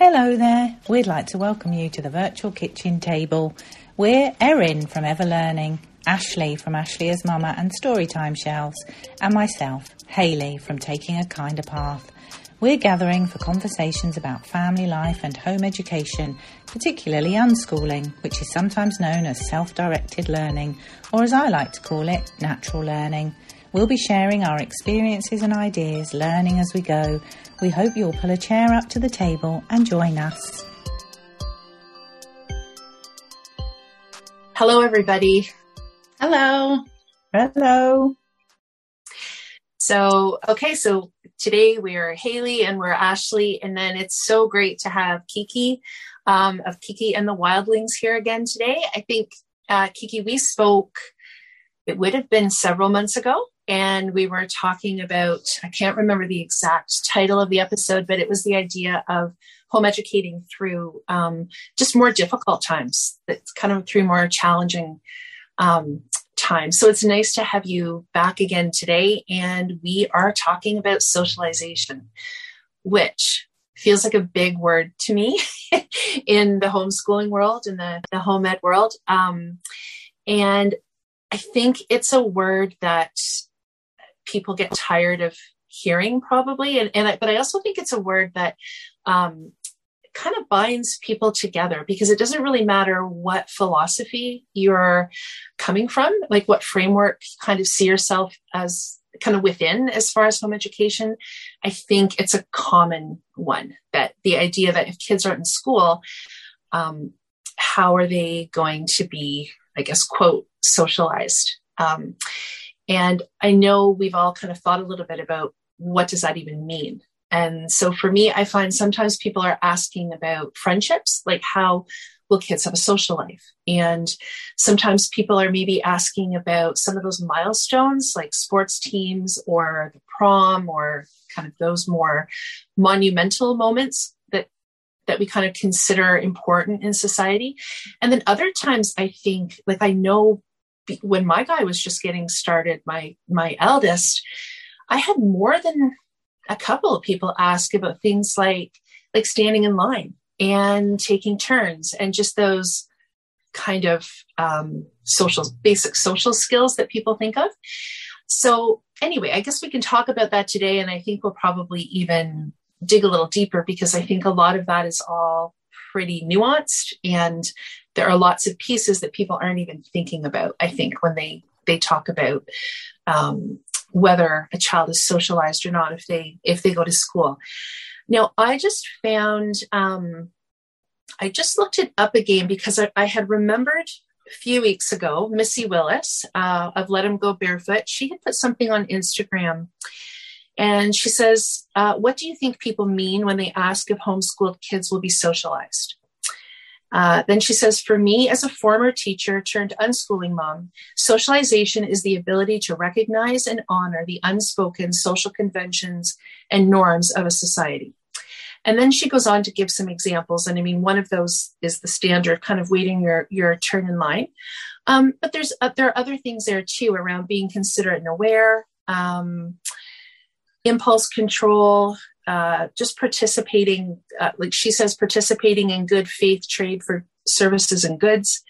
Hello there. We'd like to welcome you to the virtual kitchen table. We're Erin from Ever Learning, Ashley from Ashley as Mama and Storytime Shelves, and myself, Hayley from Taking a Kinder Path. We're gathering for conversations about family life and home education, particularly unschooling, which is sometimes known as self directed learning, or as I like to call it, natural learning. We'll be sharing our experiences and ideas, learning as we go. We hope you'll pull a chair up to the table and join us. Hello, everybody. Hello. Hello. So, okay, so today we are Hayley and we're Ashley, and then it's so great to have Kiki um, of Kiki and the Wildlings here again today. I think, uh, Kiki, we spoke, it would have been several months ago and we were talking about i can't remember the exact title of the episode but it was the idea of home educating through um, just more difficult times. It's kind of through more challenging um, times. So it's nice to have you back again today and we are talking about socialization which feels like a big word to me in the homeschooling world in the, the home ed world. Um, and I think it's a word that people get tired of hearing probably. And, and I, but i also think it's a word that um, kind of binds people together because it doesn't really matter what philosophy you're coming from like what framework you kind of see yourself as kind of within as far as home education. I think it's a common one that the idea that if kids aren't in school um, how are they going to be i guess quote socialized? Um, and I know we've all kind of thought a little bit about what does that even mean? And so for me, I find sometimes people are asking about friendships, like how will kids have a social life? And sometimes people are maybe asking about some of those milestones, like sports teams or the prom or kind of those more monumental moments that that we kind of consider important in society. And then other times I think like I know when my guy was just getting started, my my eldest, I had more than a couple of people ask about things like like standing in line and taking turns and just those kind of um, social basic social skills that people think of. So anyway, I guess we can talk about that today, and I think we'll probably even dig a little deeper because I think a lot of that is all pretty nuanced and there are lots of pieces that people aren't even thinking about i think when they they talk about um, whether a child is socialized or not if they if they go to school. Now i just found um, i just looked it up again because i, I had remembered a few weeks ago missy willis uh, of let him go barefoot. She had put something on instagram and she says uh, what do you think people mean when they ask if homeschooled kids will be socialized uh, then she says, For me, as a former teacher turned unschooling mom, socialization is the ability to recognize and honor the unspoken social conventions and norms of a society. And then she goes on to give some examples. And I mean, one of those is the standard kind of waiting your, your turn in line. Um, but there's uh, there are other things there too around being considerate and aware, um, impulse control, uh, just participating, uh, like she says, participating in good faith trade for services and goods.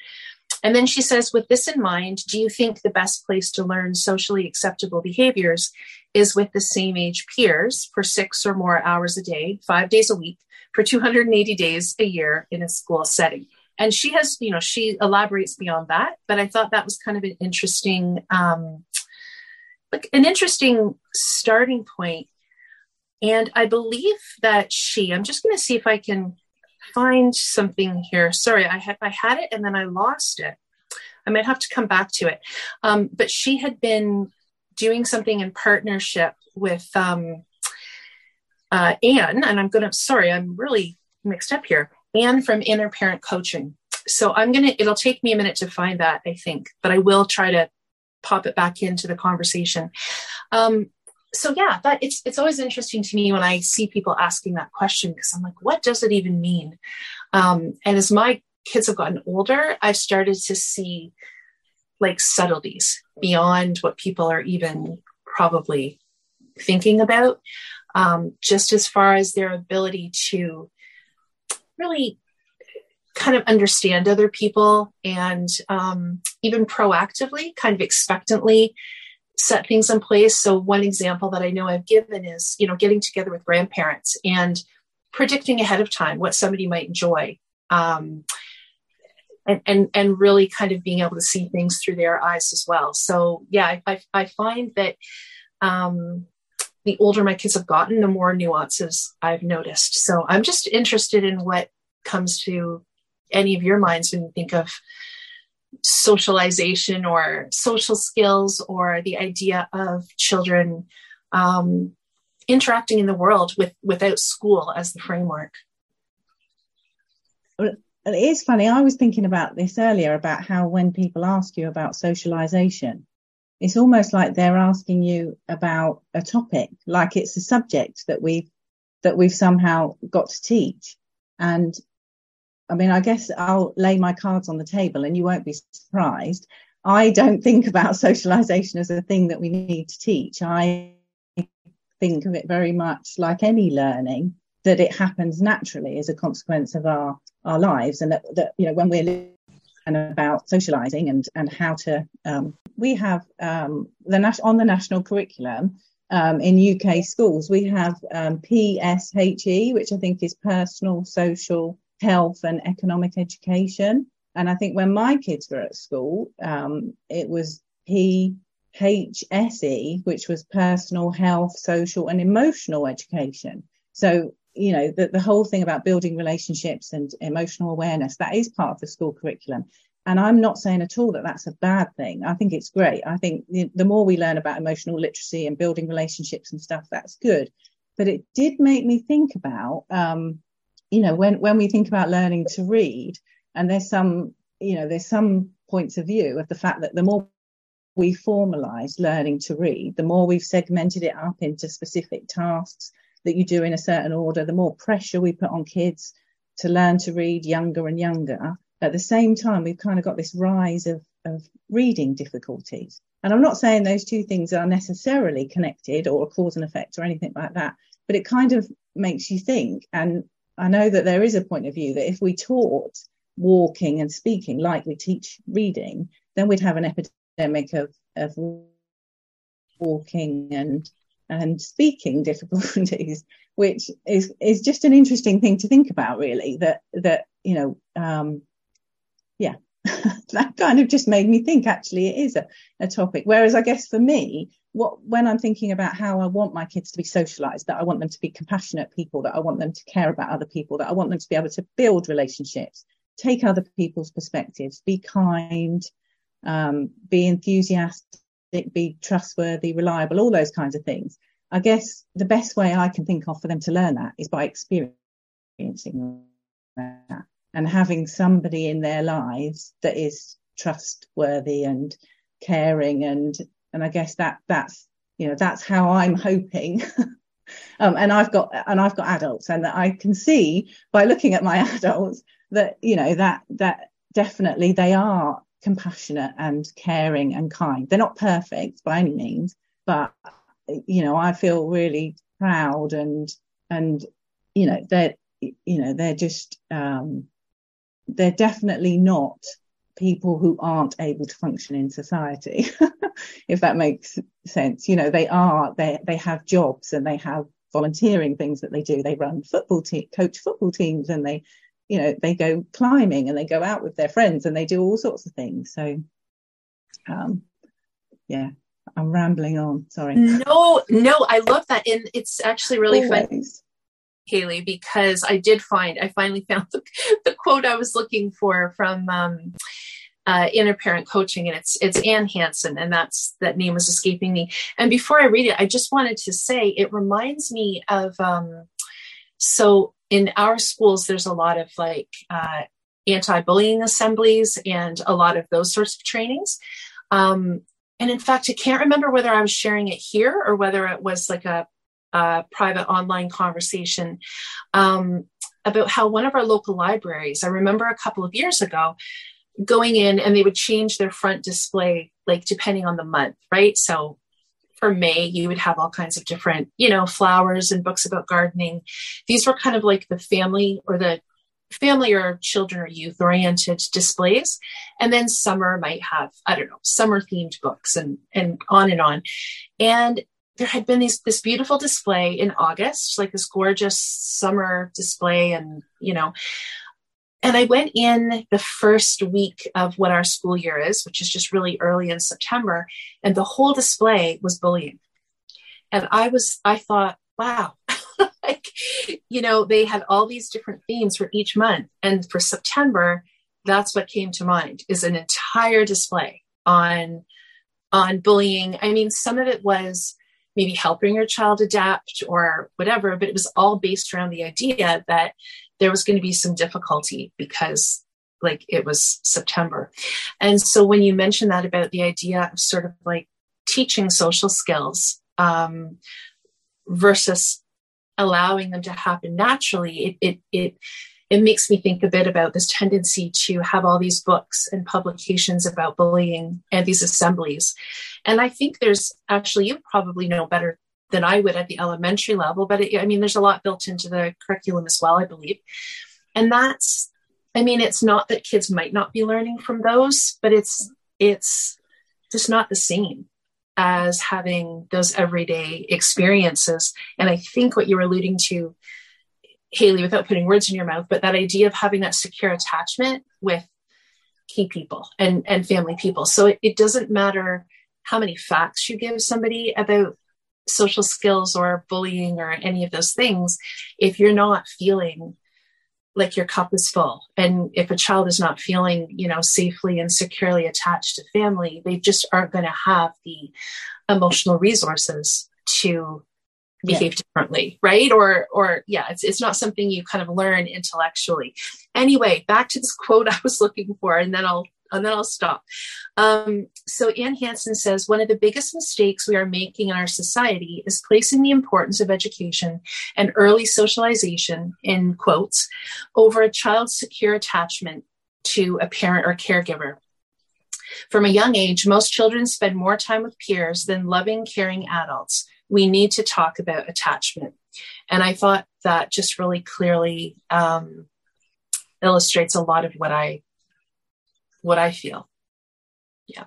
And then she says, with this in mind, do you think the best place to learn socially acceptable behaviors is with the same age peers for six or more hours a day, five days a week, for 280 days a year in a school setting? And she has, you know, she elaborates beyond that, but I thought that was kind of an interesting, um, like an interesting starting point and I believe that she, I'm just going to see if I can find something here. Sorry, I had, I had it and then I lost it. I might have to come back to it. Um, but she had been doing something in partnership with um, uh, Anne, and I'm going to, sorry, I'm really mixed up here. Anne from Inner Parent Coaching. So I'm going to, it'll take me a minute to find that, I think, but I will try to pop it back into the conversation. Um, so yeah, that it's it's always interesting to me when I see people asking that question because I'm like, what does it even mean? Um, and as my kids have gotten older, I've started to see like subtleties beyond what people are even probably thinking about. Um, just as far as their ability to really kind of understand other people and um, even proactively, kind of expectantly set things in place. So one example that I know I've given is, you know, getting together with grandparents and predicting ahead of time what somebody might enjoy. Um, and, and, and really kind of being able to see things through their eyes as well. So yeah, I, I find that um, the older my kids have gotten, the more nuances I've noticed. So I'm just interested in what comes to any of your minds when you think of socialization or social skills or the idea of children um, interacting in the world with without school as the framework. It is funny i was thinking about this earlier about how when people ask you about socialization it's almost like they're asking you about a topic like it's a subject that we've that we've somehow got to teach. And I mean, I guess I'll lay my cards on the table and you won't be surprised. I don't think about socialization as a thing that we need to teach. I think of it very much like any learning that it happens naturally as a consequence of our, our lives and that, that you know, when we're and about socializing and, and how to, um, we have um, the on the national curriculum um, in UK schools, we have um, PSHE, which I think is personal, social, health and economic education. And I think when my kids were at school, um, it was PHSE, which was personal health, social and emotional education. So, you know, the, the whole thing about building relationships and emotional awareness, that is part of the school curriculum. And I'm not saying at all that that's a bad thing. I think it's great. I think the, the more we learn about emotional literacy and building relationships and stuff, that's good. But it did make me think about, um, you know, when, when we think about learning to read, and there's some, you know, there's some points of view of the fact that the more we formalize learning to read, the more we've segmented it up into specific tasks that you do in a certain order, the more pressure we put on kids to learn to read younger and younger. At the same time, we've kind of got this rise of, of reading difficulties. And I'm not saying those two things are necessarily connected or a cause and effect or anything like that, but it kind of makes you think. And I know that there is a point of view that if we taught walking and speaking like we teach reading, then we'd have an epidemic of, of walking and and speaking difficulties, which is is just an interesting thing to think about, really. That that you know, um, yeah, that kind of just made me think. Actually, it is a, a topic. Whereas I guess for me, what when I'm thinking about how I want my kids to be socialized, that I want them to be compassionate people, that I want them to care about other people, that I want them to be able to build relationships, take other people's perspectives, be kind, um, be enthusiastic, be trustworthy, reliable, all those kinds of things. I guess the best way I can think of for them to learn that is by experiencing that and having somebody in their lives that is trustworthy and caring and and I guess that that's you know that's how I'm hoping. um, and I've got and I've got adults, and that I can see by looking at my adults that you know that that definitely they are compassionate and caring and kind. They're not perfect by any means, but you know I feel really proud and and you know they're you know they're just um, they're definitely not people who aren't able to function in society, if that makes sense. You know, they are, they, they have jobs and they have volunteering things that they do. They run football team, coach football teams and they, you know, they go climbing and they go out with their friends and they do all sorts of things. So, um, yeah, I'm rambling on. Sorry. No, no, I love that. And it's actually really Always. fun Hayley, because I did find, I finally found the, the quote I was looking for from um, uh, Inner Parent Coaching, and it's it's Ann Hanson, and that's that name is escaping me. And before I read it, I just wanted to say it reminds me of um, so in our schools, there's a lot of like uh, anti-bullying assemblies and a lot of those sorts of trainings. Um, and in fact, I can't remember whether I was sharing it here or whether it was like a private online conversation um, about how one of our local libraries, I remember a couple of years ago, going in and they would change their front display, like depending on the month, right? So for May, you would have all kinds of different, you know, flowers and books about gardening. These were kind of like the family or the family or children or youth oriented displays and then summer might have i don't know summer themed books and and on and on and there had been these this beautiful display in august like this gorgeous summer display and you know and i went in the first week of what our school year is which is just really early in september and the whole display was bullying and i was i thought wow like, you know, they had all these different themes for each month. And for September, that's what came to mind is an entire display on on bullying. I mean, some of it was maybe helping your child adapt or whatever, but it was all based around the idea that there was going to be some difficulty because like it was September. And so when you mentioned that about the idea of sort of like teaching social skills um, versus allowing them to happen naturally, it, it, it, it makes me think a bit about this tendency to have all these books and publications about bullying and these assemblies. And I think there's actually, you probably know better than I would at the elementary level, but it, I mean, there's a lot built into the curriculum as well, I believe. And that's, I mean, it's not that kids might not be learning from those, but it's, it's just not the same as having those everyday experiences. And I think what you're alluding to, Hayley, without putting words in your mouth, but that idea of having that secure attachment with key people and, and family people. So it, it doesn't matter how many facts you give somebody about social skills or bullying or any of those things if you're not feeling like your cup is full and if a child is not feeling you know safely and securely attached to family they just aren't going to have the emotional resources to behave yeah. differently right or or yeah it's, it's not something you kind of learn intellectually anyway back to this quote i was looking for and then i'll and then I'll stop. Um, so Ann Hansen says one of the biggest mistakes we are making in our society is placing the importance of education and early socialization in quotes over a child's secure attachment to a parent or caregiver. From a young age, most children spend more time with peers than loving, caring adults. We need to talk about attachment. And I thought that just really clearly um, illustrates a lot of what I what I feel. Yeah.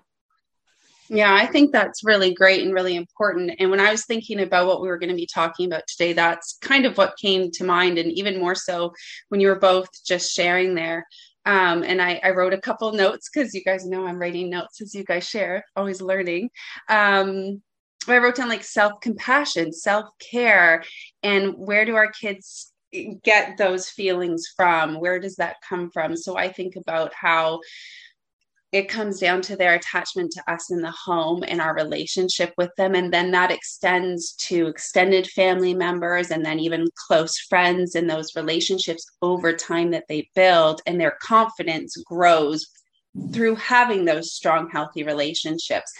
Yeah, I think that's really great and really important. And when I was thinking about what we were going to be talking about today, that's kind of what came to mind. And even more so when you were both just sharing there. Um, and I, I, wrote a couple notes because you guys know I'm writing notes as you guys share, always learning. Um, I wrote down like self compassion, self care, and where do our kids get those feelings from? Where does that come from? So I think about how it comes down to their attachment to us in the home and our relationship with them. And then that extends to extended family members and then even close friends and those relationships over time that they build. And their confidence grows through having those strong, healthy relationships.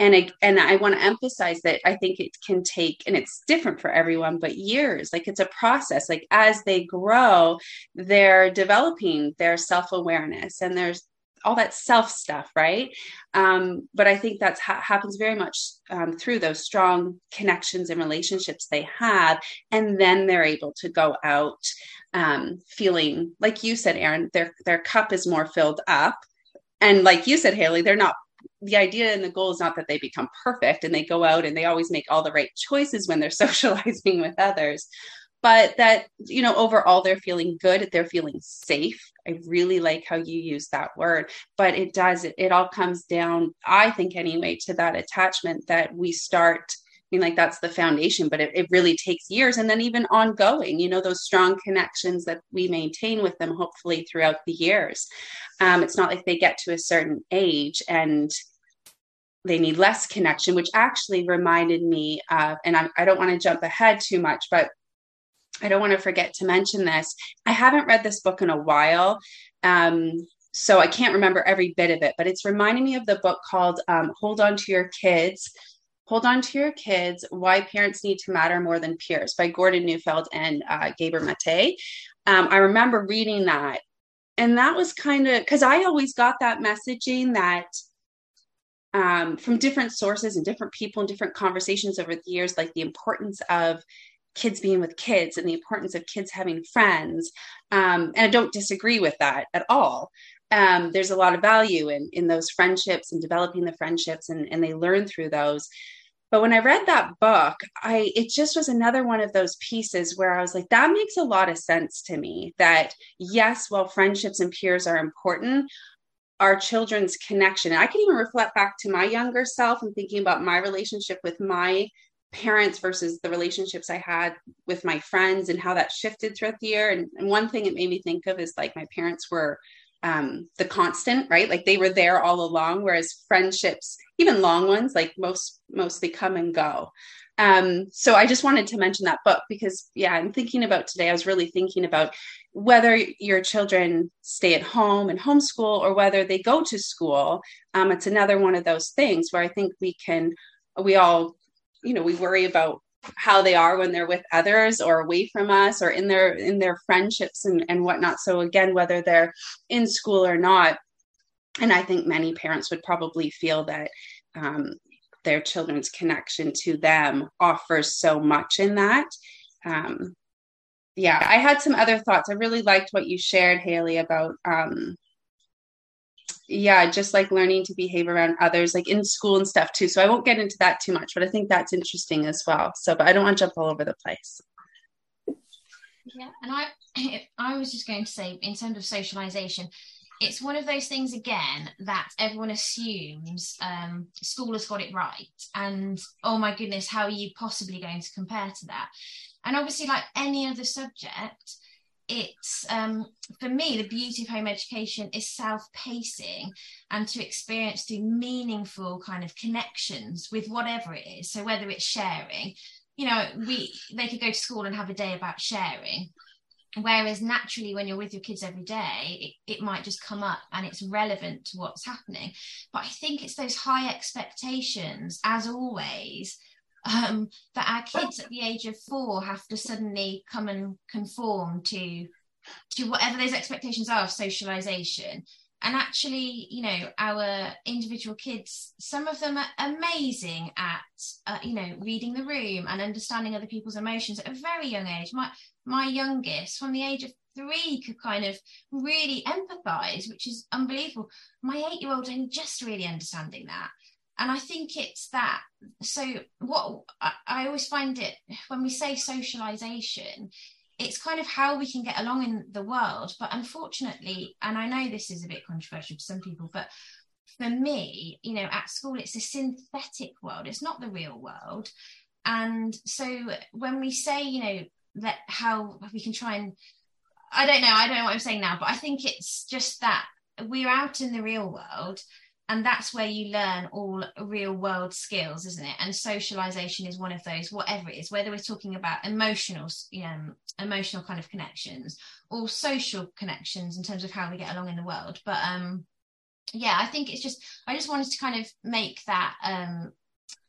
And I, and I want to emphasize that I think it can take, and it's different for everyone, but years. Like it's a process. Like as they grow, they're developing their self awareness and there's all that self stuff, right? Um, but I think that ha- happens very much um, through those strong connections and relationships they have, and then they're able to go out um, feeling like you said, Erin, their their cup is more filled up, and like you said, Hayley, they're not. The idea and the goal is not that they become perfect and they go out and they always make all the right choices when they're socializing with others, but that you know overall they're feeling good they're feeling safe i really like how you use that word but it does it, it all comes down i think anyway to that attachment that we start I mean, like that's the foundation, but it, it really takes years and then even ongoing, you know, those strong connections that we maintain with them, hopefully throughout the years. Um, it's not like they get to a certain age and they need less connection, which actually reminded me of, and I, I don't want to jump ahead too much, but I don't want to forget to mention this. I haven't read this book in a while. Um, so I can't remember every bit of it, but it's reminding me of the book called um, Hold On to Your Kids. Hold On to Your Kids Why Parents Need to Matter More Than Peers by Gordon Neufeld and uh, Gabor Mate. Um, I remember reading that. And that was kind of because I always got that messaging that um, from different sources and different people and different conversations over the years, like the importance of kids being with kids and the importance of kids having friends. Um, and I don't disagree with that at all. Um, there's a lot of value in in those friendships and developing the friendships, and, and they learn through those. But when I read that book, I it just was another one of those pieces where I was like, that makes a lot of sense to me. That yes, while friendships and peers are important, our children's connection. And I can even reflect back to my younger self and thinking about my relationship with my parents versus the relationships I had with my friends and how that shifted throughout the year. And, and one thing it made me think of is like my parents were um, the constant, right? Like they were there all along, whereas friendships, even long ones, like most mostly come and go. Um, so I just wanted to mention that book because, yeah, I'm thinking about today. I was really thinking about whether your children stay at home and homeschool or whether they go to school. Um, it's another one of those things where I think we can, we all, you know, we worry about how they are when they're with others or away from us or in their in their friendships and, and whatnot so again whether they're in school or not and i think many parents would probably feel that um, their children's connection to them offers so much in that um, yeah i had some other thoughts i really liked what you shared Hayley about um, yeah, just like learning to behave around others, like in school and stuff too. So I won't get into that too much, but I think that's interesting as well. So, but I don't want to jump all over the place. Yeah, and I, I was just going to say, in terms of socialization, it's one of those things again that everyone assumes um, school has got it right, and oh my goodness, how are you possibly going to compare to that? And obviously, like any other subject, it's um, for me the beauty of home education is self-pacing and to experience through meaningful kind of connections with whatever it is. So whether it's sharing you know we they could go to school and have a day about sharing whereas naturally when you're with your kids every day it, it might just come up and it's relevant to what's happening. But i think it's those high expectations as always um, that our kids at the age of four have to suddenly come and conform to to whatever those expectations are of socialization and actually you know our individual kids some of them are amazing at uh, you know reading the room and understanding other people's emotions at a very young age my my youngest from the age of three could kind of really empathize which is unbelievable my eight year old only just really understanding that and I think it's that. So, what I, I always find it when we say socialization, it's kind of how we can get along in the world. But unfortunately, and I know this is a bit controversial to some people, but for me, you know, at school, it's a synthetic world, it's not the real world. And so when we say, you know, that how we can try and, I don't know, I don't know what I'm saying now, but I think it's just that we're out in the real world and that's where you learn all real world skills isn't it? And socialization is one of those whatever it is whether we're talking about emotional um, emotional kind of connections or social connections in terms of how we get along in the world. But um yeah i think it's just i just wanted to kind of make that um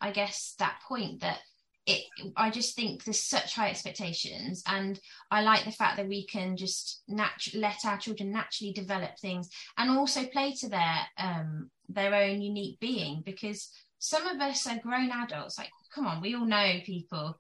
i guess that point that it i just think there's such high expectations and i like the fact that we can just natu- let our children naturally develop things and also play to their um their own unique being because some of us are grown adults like come on we all know people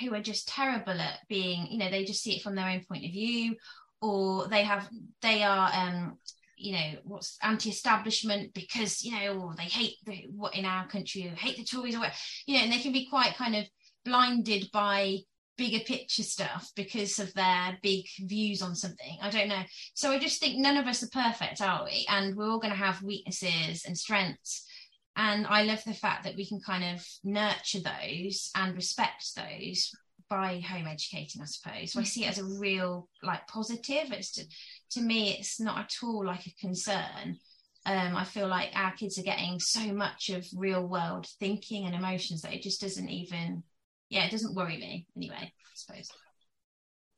who are just terrible at being you know they just see it from their own point of view or they have they are um you know what's anti-establishment because you know they hate the what in our country hate the Tories or what you know and they can be quite kind of blinded by bigger picture stuff because of their big views on something. I don't know. So I just think none of us are perfect, are we? And we're all going to have weaknesses and strengths. And I love the fact that we can kind of nurture those and respect those by home educating, I suppose. So I see it as a real like positive. It's to, to me, it's not at all like a concern. Um, I feel like our kids are getting so much of real world thinking and emotions that it just doesn't even yeah, it doesn't worry me anyway, I suppose.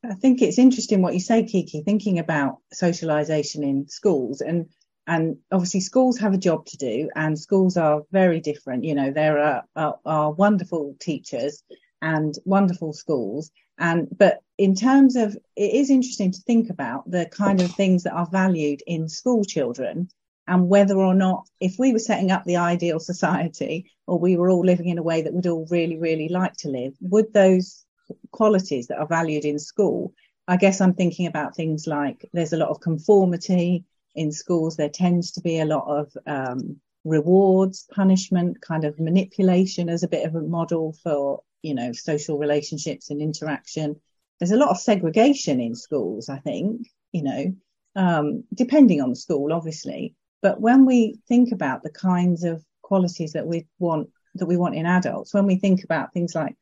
I think it's interesting what you say, Kiki, thinking about socialization in schools and and obviously schools have a job to do and schools are very different. You know, there are, are, are wonderful teachers and wonderful schools. And but in terms of it is interesting to think about the kind of things that are valued in school children and whether or not, if we were setting up the ideal society or we were all living in a way that we'd all really, really like to live, would those qualities that are valued in school, I guess I'm thinking about things like there's a lot of conformity in schools. There tends to be a lot of um, rewards, punishment, kind of manipulation as a bit of a model for, you know, social relationships and interaction. There's a lot of segregation in schools, I think, you know, um, depending on the school, obviously. But when we think about the kinds of qualities that we want that we want in adults, when we think about things like,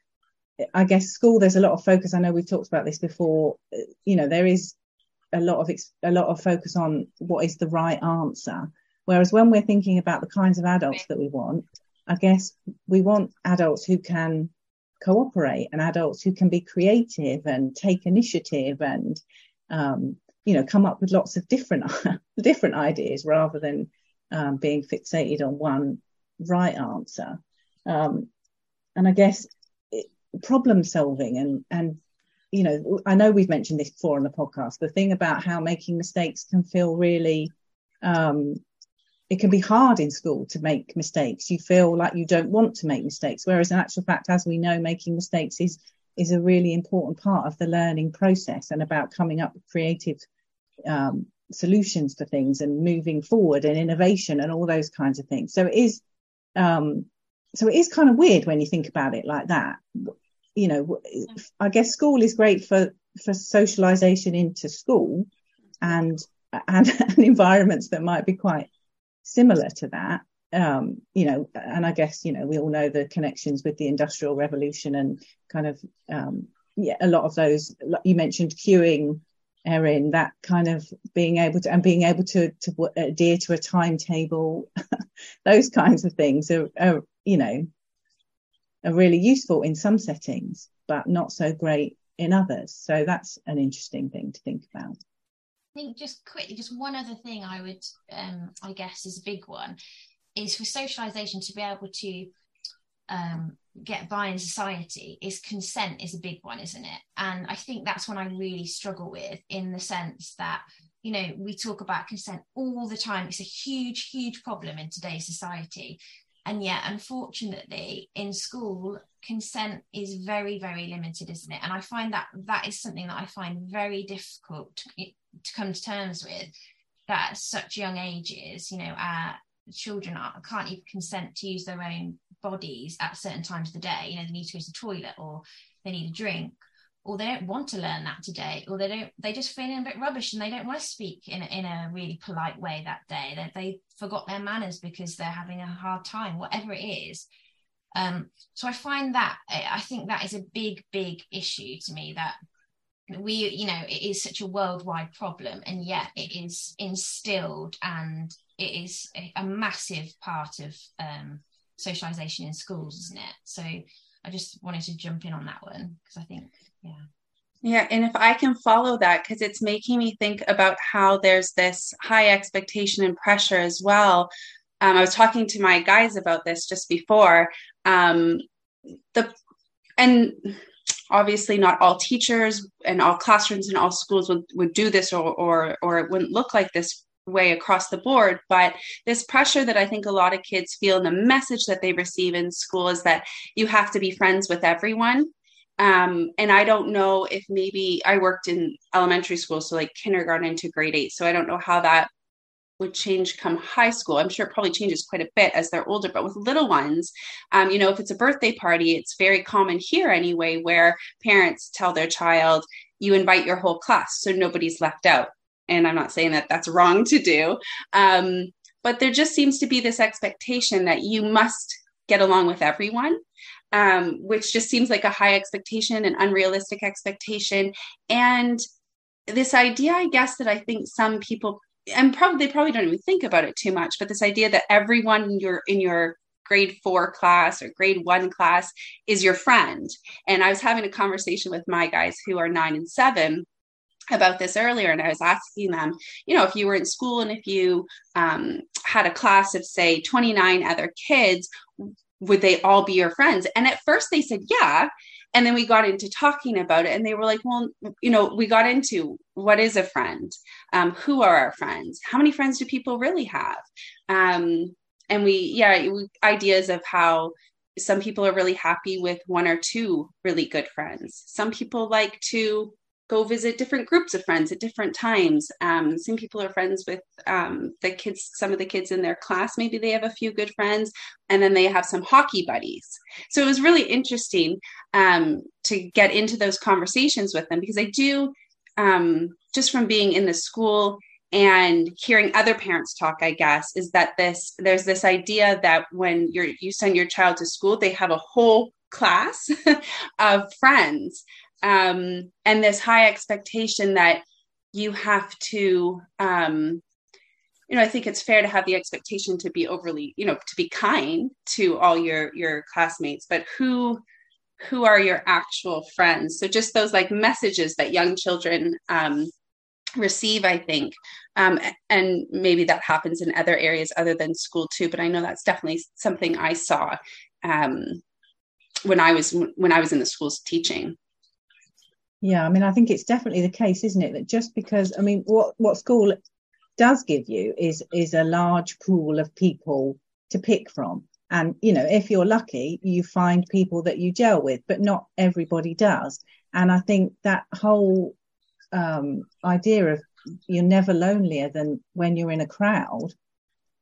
I guess school, there's a lot of focus. I know we've talked about this before. You know, there is a lot of a lot of focus on what is the right answer. Whereas when we're thinking about the kinds of adults that we want, I guess we want adults who can cooperate and adults who can be creative and take initiative and um, you know come up with lots of different different ideas rather than um, being fixated on one right answer. Um, and I guess it, problem solving and and you know I know we've mentioned this before on the podcast. The thing about how making mistakes can feel really um, it can be hard in school to make mistakes. You feel like you don't want to make mistakes, whereas in actual fact, as we know, making mistakes is is a really important part of the learning process and about coming up with creative um, solutions to things and moving forward and innovation and all those kinds of things. So it is, um, so it is kind of weird when you think about it like that. You know, I guess school is great for for socialization into school and and, and environments that might be quite similar to that. Um, you know, and I guess you know we all know the connections with the Industrial Revolution and kind of um, yeah, a lot of those. You mentioned queuing Erin, that kind of being able to and being able to to adhere to a timetable, those kinds of things are, are you know are really useful in some settings, but not so great in others. So that's an interesting thing to think about. I think just quickly, just one other thing I would, um, I guess, is a big one, is for socialization to be able to um, get by in society is consent is a big one isn't it? And i think that's one i really struggle with in the sense that you know we talk about consent all the time. It's a huge huge problem in today's society. And yet unfortunately in school consent is very very limited isn't it? And i find that that is something that i find very difficult to, to come to terms with that at such young ages you know our children are, can't even consent to use their own bodies at certain times of the day. You know, they need to go to the toilet or they need a drink, or they don't want to learn that today, or they don't. They just feel a bit rubbish and they don't want to speak in a, in a really polite way that day. That they, they forgot their manners because they're having a hard time, whatever it is. Um, so I find that I think that is a big, big issue to me that we you know it is such a worldwide problem and yet it is instilled and it is a, a massive part of um, socialization in schools, isn't it? So I just wanted to jump in on that one because I think, yeah. Yeah, and if I can follow that, because it's making me think about how there's this high expectation and pressure as well. Um, I was talking to my guys about this just before. Um, the and obviously not all teachers and all classrooms and all schools would, would do this or, or or it wouldn't look like this way across the board but this pressure that i think a lot of kids feel and the message that they receive in school is that you have to be friends with everyone. Um, and i don't know if maybe i worked in elementary school so like kindergarten to grade eight so i don't know how that would change come high school. I'm sure it probably changes quite a bit as they're older but with little ones um, you know if it's a birthday party it's very common here anyway where parents tell their child you invite your whole class so nobody's left out and I'm not saying that that's wrong to do. Um, but there just seems to be this expectation that you must get along with everyone, um, which just seems like a high expectation, an unrealistic expectation. And this idea, I guess, that I think some people and probably they probably don't even think about it too much, but this idea that everyone in your in your grade four class or grade one class is your friend. And I was having a conversation with my guys who are nine and seven about this earlier and i was asking them you know if you were in school and if you um, had a class of say 29 other kids would they all be your friends? And at first they said yeah. And then we got into talking about it and they were like well you know we got into what is a friend? Um, who are our friends? How many friends do people really have? Um, and we yeah ideas of how some people are really happy with one or two really good friends. Some people like to go visit different groups of friends at different times. Um, some people are friends with um, the kids, some of the kids in their class. Maybe they have a few good friends, and then they have some hockey buddies. So it was really interesting um, to get into those conversations with them because I do, um, just from being in the school and hearing other parents talk i guess is that this there's this idea that when you send your child to school they have a whole class of friends um, and this high expectation that you have to um, you know i think it's fair to have the expectation to be overly you know to be kind to all your your classmates but who who are your actual friends? So just those like messages that young children um, receive i think um, and maybe that happens in other areas other than school too but i know that's definitely something i saw um, when i was when i was in the schools teaching yeah, I mean, I think it's definitely the case, isn't it? That just because, I mean, what what school does give you is is a large pool of people to pick from, and you know, if you're lucky, you find people that you gel with, but not everybody does. And I think that whole um, idea of you're never lonelier than when you're in a crowd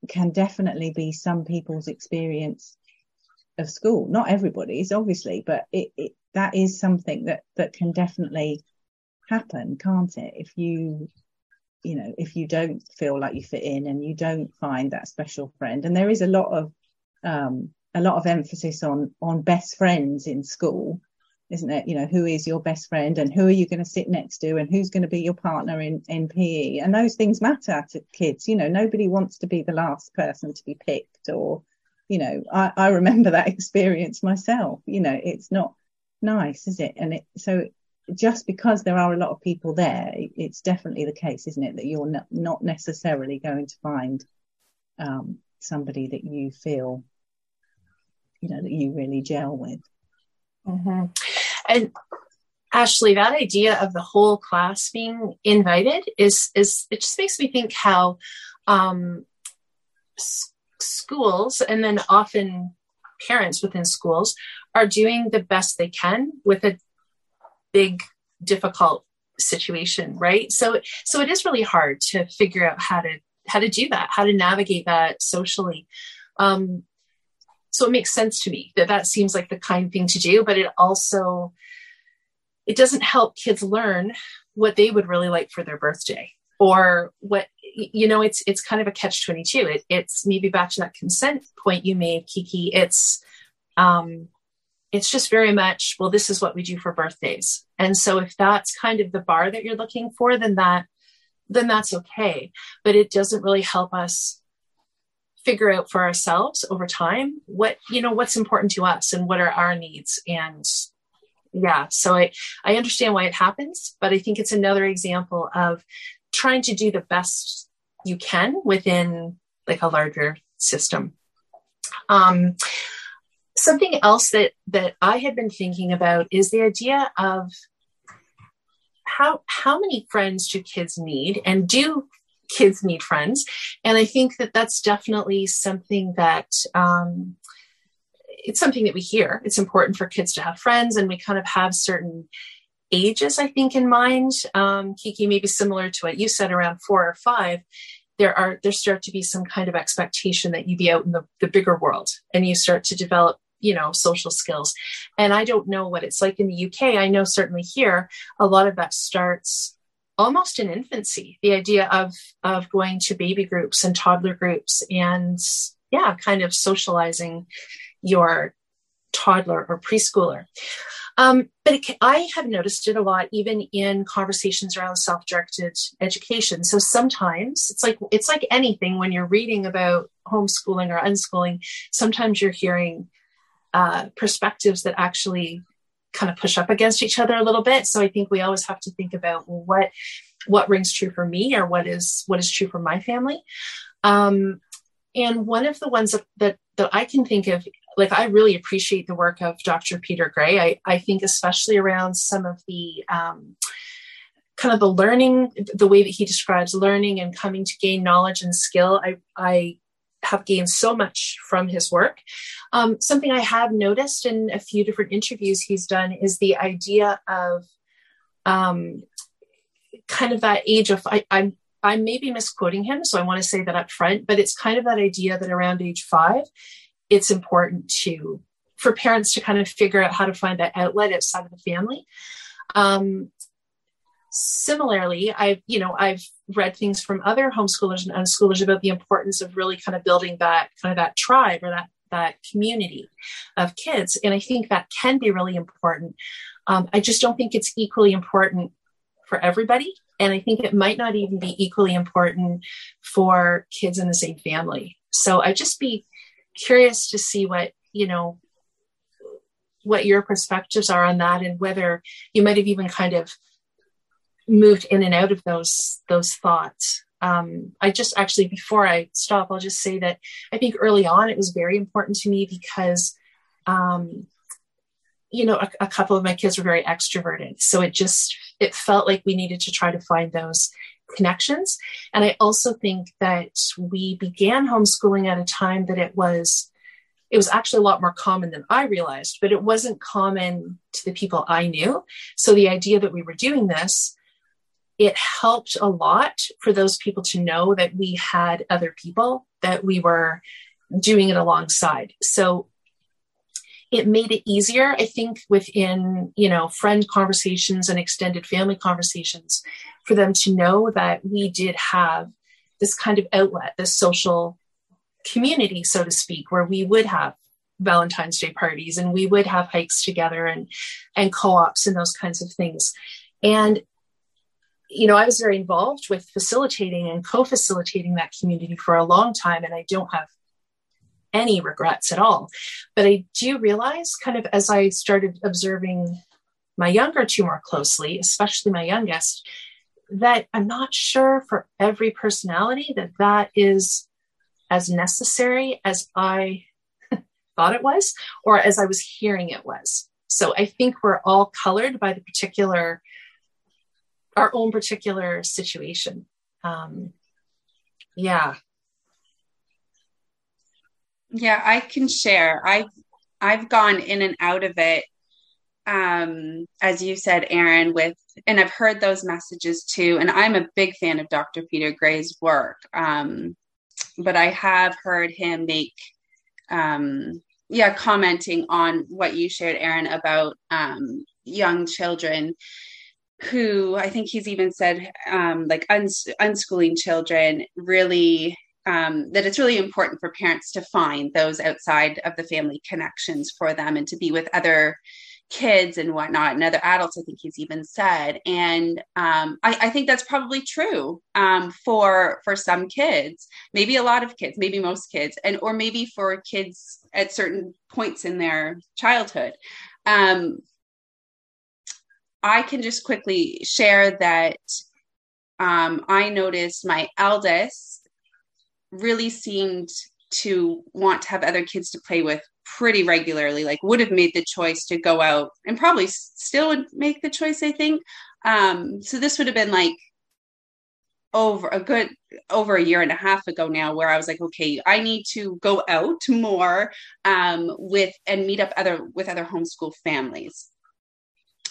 can definitely be some people's experience of school. Not everybody's, obviously, but it, it that is something that that can definitely happen, can't it? If you you know if you don't feel like you fit in and you don't find that special friend. And there is a lot of um, a lot of emphasis on on best friends in school isn't it? You know who is your best friend and who are you going to sit next to and who's going to be your partner in in PE and those things matter to kids. You know nobody wants to be the last person to be picked or you know I, I remember that experience myself. You know it's not nice, is it? And it so just because there are a lot of people there, it's definitely the case, isn't it, that you're not, necessarily going to find um, somebody that you feel, you know, that you really gel with. Mm-hmm. And Ashley, that idea of the whole class being invited is is it just makes me think how um, s- schools and then often parents within schools are doing the best they can with a big difficult situation right? So so it is really hard to figure out how to how to do that how to navigate that socially. Um so it makes sense to me that that seems like the kind thing to do but it also it doesn't help kids learn what they would really like for their birthday or what you know it's it's kind of a catch 22 it, it's maybe back to that consent point you made kiki. It's um it's just very much well this is what we do for birthdays. And so if that's kind of the bar that you're looking for then that then that's okay. But it doesn't really help us figure out for ourselves over time what you know what's important to us and what are our needs. And yeah so i i understand why it happens but i think it's another example of trying to do the best you can within like a larger system. Um something else that that I had been thinking about is the idea of how how many friends do kids need and do kids need friends? And i think that that's definitely something that um, it's something that we hear. It's important for kids to have friends and we kind of have certain ages i think in mind. Um, kiki maybe similar to what you said around four or five there are there start to be some kind of expectation that you be out in the, the bigger world and you start to develop you know social skills. And i don't know what it's like in the uk i know certainly here a lot of that starts almost in infancy. The idea of of going to baby groups and toddler groups and yeah kind of socializing your toddler or preschooler um, but it, I have noticed it a lot, even in conversations around self-directed education. So sometimes it's like it's like anything when you're reading about homeschooling or unschooling. Sometimes you're hearing uh, perspectives that actually kind of push up against each other a little bit. So I think we always have to think about well, what what rings true for me or what is what is true for my family. Um, and one of the ones that, that that I can think of, like I really appreciate the work of Dr. Peter Gray. I, I think especially around some of the um, kind of the learning, the way that he describes learning and coming to gain knowledge and skill. I I have gained so much from his work. Um, something I have noticed in a few different interviews he's done is the idea of um, kind of that age of I, I'm I may be misquoting him, so I want to say that up front, but it's kind of that idea that around age five, it's important to for parents to kind of figure out how to find that outlet outside of the family. Um, similarly, I've you know I've read things from other homeschoolers and unschoolers about the importance of really kind of building that kind of that tribe or that that community of kids, and I think that can be really important. Um, I just don't think it's equally important for everybody. And I think it might not even be equally important for kids in the same family. So I'd just be curious to see what, you know, what your perspectives are on that and whether you might have even kind of moved in and out of those those thoughts. Um, I just actually before I stop, I'll just say that I think early on it was very important to me because um, you know a, a couple of my kids were very extroverted, so it just it felt like we needed to try to find those connections. And I also think that we began homeschooling at a time that it was it was actually a lot more common than I realized, but it wasn't common to the people I knew. So the idea that we were doing this, it helped a lot for those people to know that we had other people that we were doing it alongside. So it made it easier, I think, within, you know, friend conversations and extended family conversations for them to know that we did have this kind of outlet, this social community, so to speak, where we would have Valentine's Day parties and we would have hikes together and and co-ops and those kinds of things. And you know, I was very involved with facilitating and co-facilitating that community for a long time, and I don't have any regrets at all. But I do realize, kind of as I started observing my younger two more closely, especially my youngest, that I'm not sure for every personality that that is as necessary as I thought it was, or as I was hearing it was. So I think we're all colored by the particular, our own particular situation. Um, yeah, yeah, I can share. I've I've gone in and out of it. Um, as you said, Erin, with and I've heard those messages too. And I'm a big fan of Dr. Peter Gray's work. Um, but I have heard him make um yeah, commenting on what you shared, Erin, about um young children who I think he's even said um, like uns- unschooling children really um, that it's really important for parents to find those outside of the family connections for them and to be with other kids and whatnot and other adults i think he's even said. And um, I, I, think that's probably true um, for for some kids maybe a lot of kids maybe most kids and or maybe for kids at certain points in their childhood. Um, i can just quickly share that um, i noticed my eldest really seemed to want to have other kids to play with pretty regularly like would have made the choice to go out and probably still would make the choice i think. Um so this would have been like over a good over a year and a half ago now where i was like okay i need to go out more um with and meet up other with other homeschool families.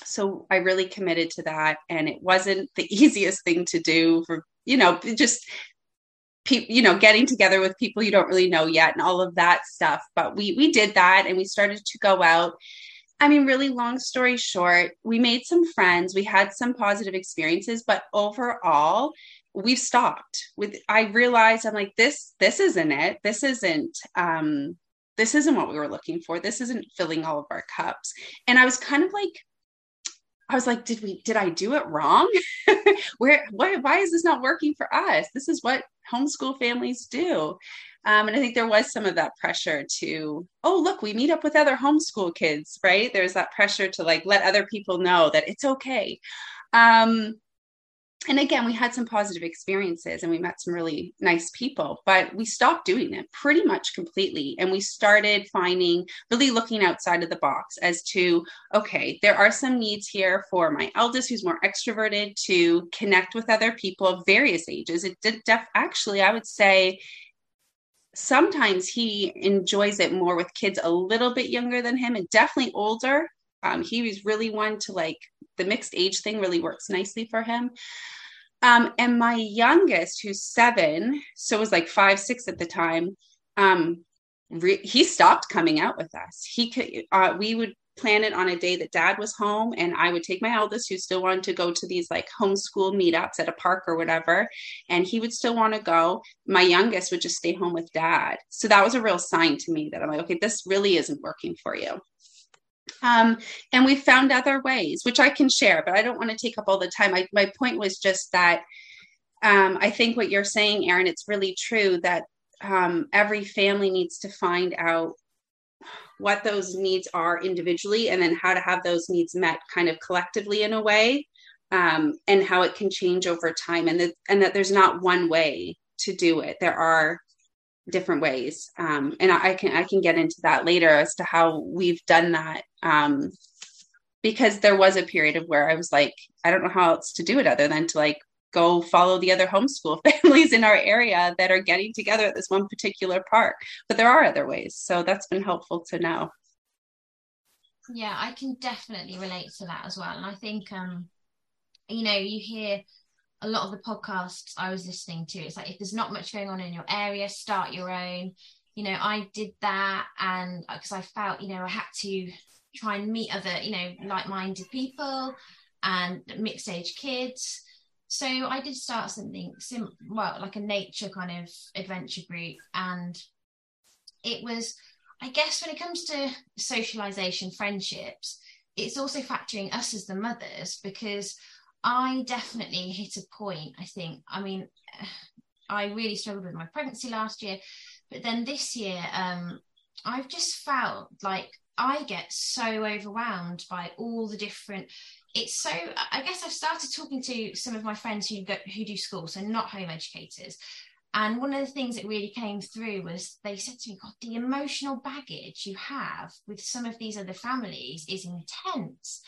So i really committed to that and it wasn't the easiest thing to do for you know just people you know getting together with people you don't really know yet and all of that stuff. But we we did that and we started to go out. I mean really long story short we made some friends. We had some positive experiences but overall we've stopped with i realized i'm like this this isn't it. This isn't um this isn't what we were looking for. This isn't filling all of our cups. And i was kind of like I was like, did we did I do it wrong? Where why why is this not working for us? This is what homeschool families do. Um, and I think there was some of that pressure to, oh, look, we meet up with other homeschool kids, right? There's that pressure to like let other people know that it's okay. Um, and again, we had some positive experiences and we met some really nice people, but we stopped doing it pretty much completely. And we started finding, really looking outside of the box as to, okay, there are some needs here for my eldest who's more extroverted to connect with other people of various ages. It did def- actually, I would say, sometimes he enjoys it more with kids a little bit younger than him and definitely older. Um, he was really one to like the mixed age thing really works nicely for him. Um, and my youngest, who's seven, so was like five, six at the time, um, re- he stopped coming out with us. He could, uh, we would plan it on a day that dad was home and I would take my eldest who still wanted to go to these like homeschool meetups at a park or whatever and he would still want to go my youngest would just stay home with dad so that was a real sign to me that I'm like okay this really isn't working for you um, and we found other ways which I can share but I don't want to take up all the time. I, my point was just that um, I think what you're saying Erin it's really true that um, every family needs to find out what those needs are individually and then how to have those needs met kind of collectively in a way um, and how it can change over time and that and that there's not one way to do it. There are different ways um, and I, I, can i can get into that later as to how we've done that um, because there was a period of where i was like i don't know how else to do it other than to like go follow the other homeschool families in our area that are getting together at this one particular park. But there are other ways. So that's been helpful to know. Yeah, I can definitely relate to that as well. And I think, um, you know, you hear a lot of the podcasts I was listening to. It's like if there's not much going on in your area, start your own. You know, I did that, and because uh, I felt, you know, I had to try and meet other, you know, like-minded people and mixed age kids so I did start something sim- well, like a nature kind of adventure group, and it was, I guess, when it comes to socialization, friendships, it's also factoring us as the mothers because I definitely hit a point. I think, I mean, I really struggled with my pregnancy last year, but then this year, um, I've just felt like I get so overwhelmed by all the different it's so i guess i've started talking to some of my friends who go who do school so not home educators and one of the things that really came through was they said to me god the emotional baggage you have with some of these other families is intense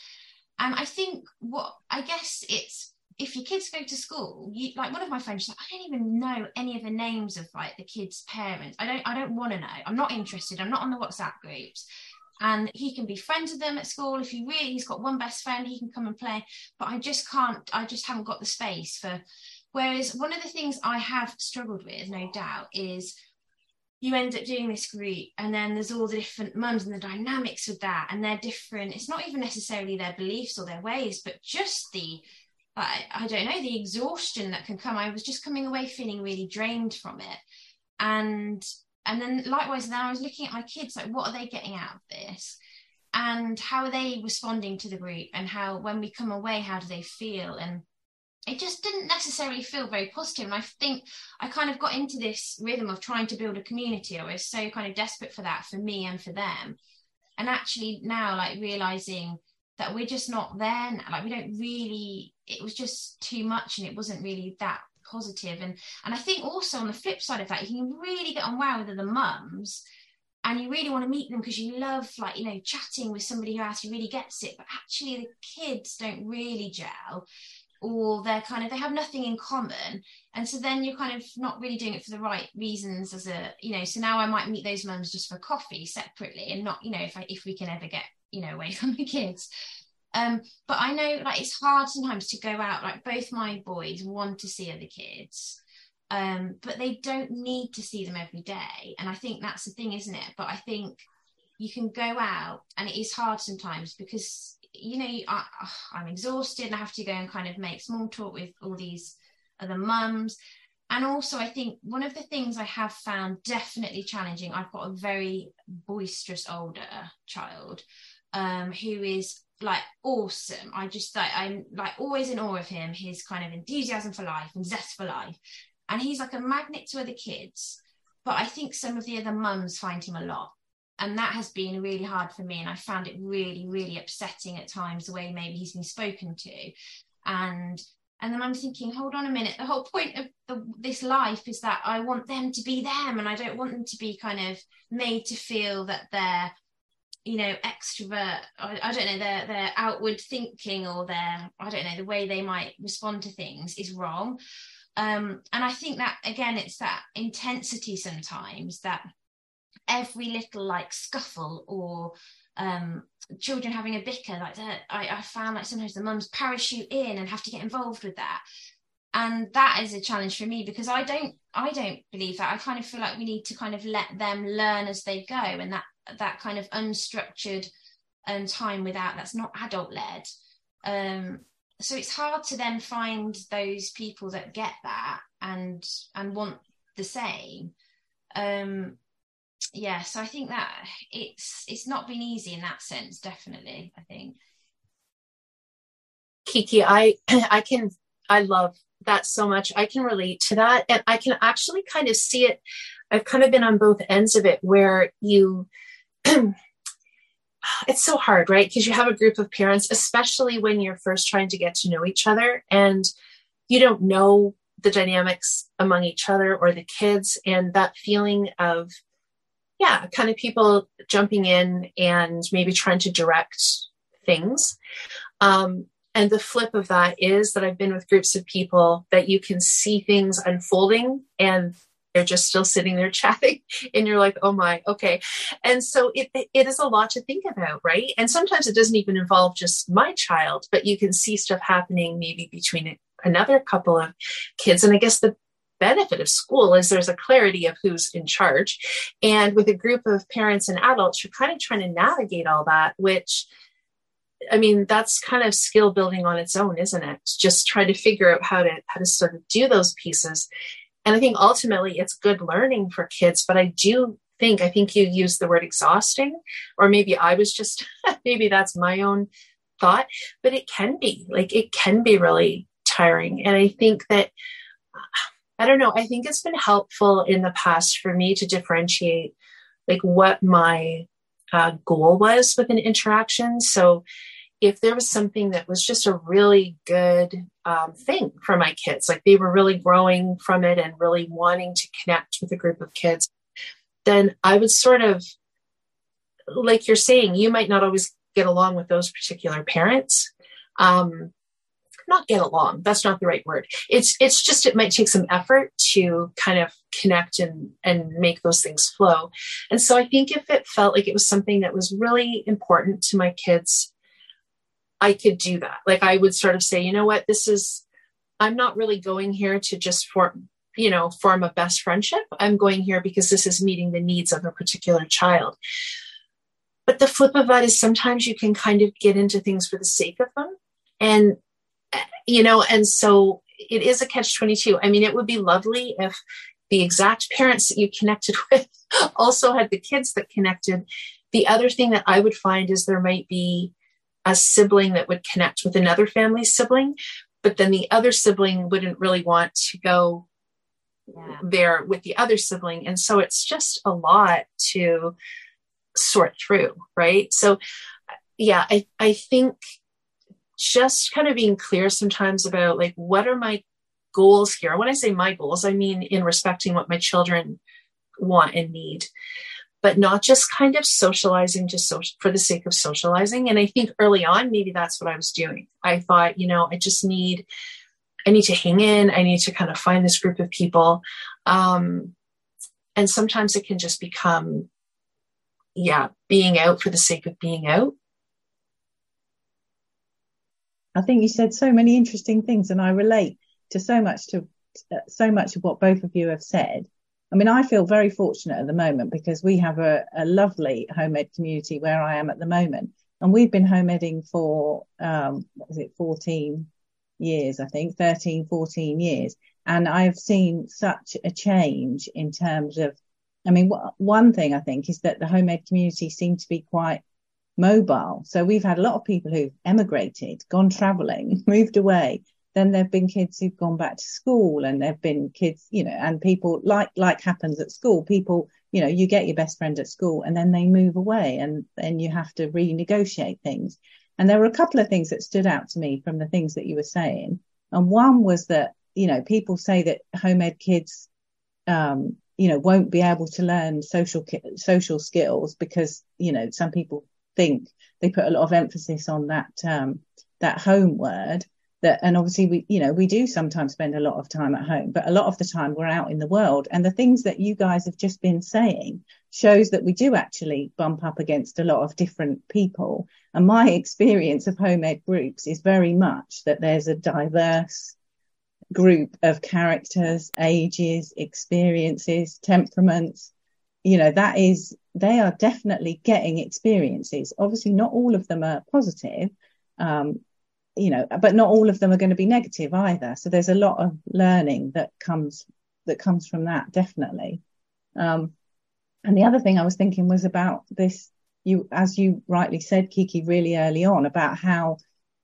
and i think what i guess it's if your kids go to school you like one of my friends like i don't even know any of the names of like the kids parents. I don't i don't want to know. I'm not interested. I'm not on the whatsapp groups. And he can be friends with them at school. If he really he's got one best friend he can come and play. But i just can't i just haven't got the space for whereas one of the things i have struggled with no doubt is you end up doing this group and then there's all the different mums and the dynamics with that and they're different. It's not even necessarily their beliefs or their ways but just the I, I don't know the exhaustion that can come. I was just coming away feeling really drained from it. And and then likewise then i was looking at my kids like what are they getting out of this? And how are they responding to the group and how when we come away how do they feel? And it just didn't necessarily feel very positive. And i think i kind of got into this rhythm of trying to build a community. I was so kind of desperate for that for me and for them. And actually now like realizing that we're just not there now. like we don't really it was just too much and it wasn't really that positive. and and I think also on the flip side of that you can really get on well with other mums and you really want to meet them because you love like you know chatting with somebody who actually really gets it. But actually the kids don't really gel or they're kind of they have nothing in common and so then you're kind of not really doing it for the right reasons as a you know so now i might meet those mums just for coffee separately and not you know if I, if we can ever get you know away from the kids um, but I know like it's hard sometimes to go out. Like both my boys want to see other kids, um, but they don't need to see them every day. And I think that's the thing, isn't it? But I think you can go out, and it is hard sometimes because you know I, I'm exhausted and I have to go and kind of make small talk with all these other mums. And also, I think one of the things I have found definitely challenging. I've got a very boisterous older child um, who is like awesome. I just like I'm like always in awe of him, his kind of enthusiasm for life and zest for life. And he's like a magnet to other kids. But I think some of the other mums find him a lot. And that has been really hard for me. And I found it really, really upsetting at times the way maybe he's been spoken to. And and then I'm thinking, hold on a minute. The whole point of the, this life is that I want them to be them, and I don't want them to be kind of made to feel that they're you know extrovert I, I, don't know their their outward thinking or their i don't know the way they might respond to things is wrong Um, and I think that again, it's that intensity sometimes that every little like scuffle or um, children having a bicker like that I, I found like sometimes the mums parachute in and have to get involved with that. And that is a challenge for me because i don't i don't believe that. I kind of feel like we need to kind of let them learn as they go and that that kind of unstructured um, time without that's not adult led um, so it's hard to then find those people that get that and and want the same. Um yeah so i think that it's it's not been easy in that sense definitely i think. Kiki i i can i love that so much. I can relate to that and i can actually kind of see it. I've kind of been on both ends of it where you it's so hard right? Because you have a group of parents especially when you're first trying to get to know each other and you don't know the dynamics among each other or the kids and that feeling of yeah, kind of people jumping in and maybe trying to direct things. Um, and the flip of that is that I've been with groups of people that you can see things unfolding and they're just still sitting there chatting and you're like, oh my, okay. And so it, it is a lot to think about, right? And sometimes it doesn't even involve just my child, but you can see stuff happening maybe between another couple of kids. And I guess the benefit of school is there's a clarity of who's in charge. And with a group of parents and adults, you're kind of trying to navigate all that, which I mean, that's kind of skill building on its own, isn't it? Just trying to figure out how to how to sort of do those pieces. And I think ultimately it's good learning for kids, but I do think I think you used the word exhausting, or maybe I was just maybe that's my own thought, but it can be like it can be really tiring. And I think that I don't know. I think it's been helpful in the past for me to differentiate like what my uh, goal was with an interaction. So if there was something that was just a really good um, thing for my kids, like they were really growing from it and really wanting to connect with a group of kids, then I would sort of, like you're saying, you might not always get along with those particular parents. Um, not get along. That's not the right word. It's it's just it might take some effort to kind of connect and and make those things flow. And so i think if it felt like it was something that was really important to my kids i could do that. Like i would sort of say you know what? This is i'm not really going here to just form you know form a best friendship. I'm going here because this is meeting the needs of a particular child. But the flip of that is sometimes you can kind of get into things for the sake of them. And you know, and so it is a catch 22. I mean, it would be lovely if the exact parents that you connected with also had the kids that connected. The other thing that I would find is there might be a sibling that would connect with another family sibling, but then the other sibling wouldn't really want to go yeah. there with the other sibling. And so it's just a lot to sort through, right? So, yeah, I, I think just kind of being clear sometimes about like what are my goals here? When i say my goals i mean in respecting what my children want and need but not just kind of socializing just so, for the sake of socializing. And i think early on maybe that's what i was doing. I thought you know i just need i need to hang in. I need to kind of find this group of people. Um, and sometimes it can just become yeah being out for the sake of being out I think you said so many interesting things, and I relate to so much to so much of what both of you have said. I mean, I feel very fortunate at the moment because we have a, a lovely home ed community where I am at the moment, and we've been home eding for um, what is it, 14 years, I think, 13, 14 years, and I've seen such a change in terms of. I mean, one thing I think is that the home ed community seemed to be quite mobile. So we've had a lot of people who've emigrated, gone traveling, moved away. Then there've been kids who've gone back to school and there've been kids, you know, and people like, like happens at school, people, you know, you get your best friend at school and then they move away and then you have to renegotiate things. And there were a couple of things that stood out to me from the things that you were saying. And one was that, you know, people say that home ed kids, um, you know, won't be able to learn social social skills because you know some people think they put a lot of emphasis on that um, that home word. that and obviously we you know we do sometimes spend a lot of time at home but a lot of the time we're out in the world and the things that you guys have just been saying shows that we do actually bump up against a lot of different people and my experience of home ed groups is very much that there's a diverse group of characters ages experiences temperaments you know that is they are definitely getting experiences. Obviously not all of them are positive um, you know but not all of them are going to be negative either. So there's a lot of learning that comes that comes from that definitely. Um, and the other thing i was thinking was about this you as you rightly said kiki really early on about how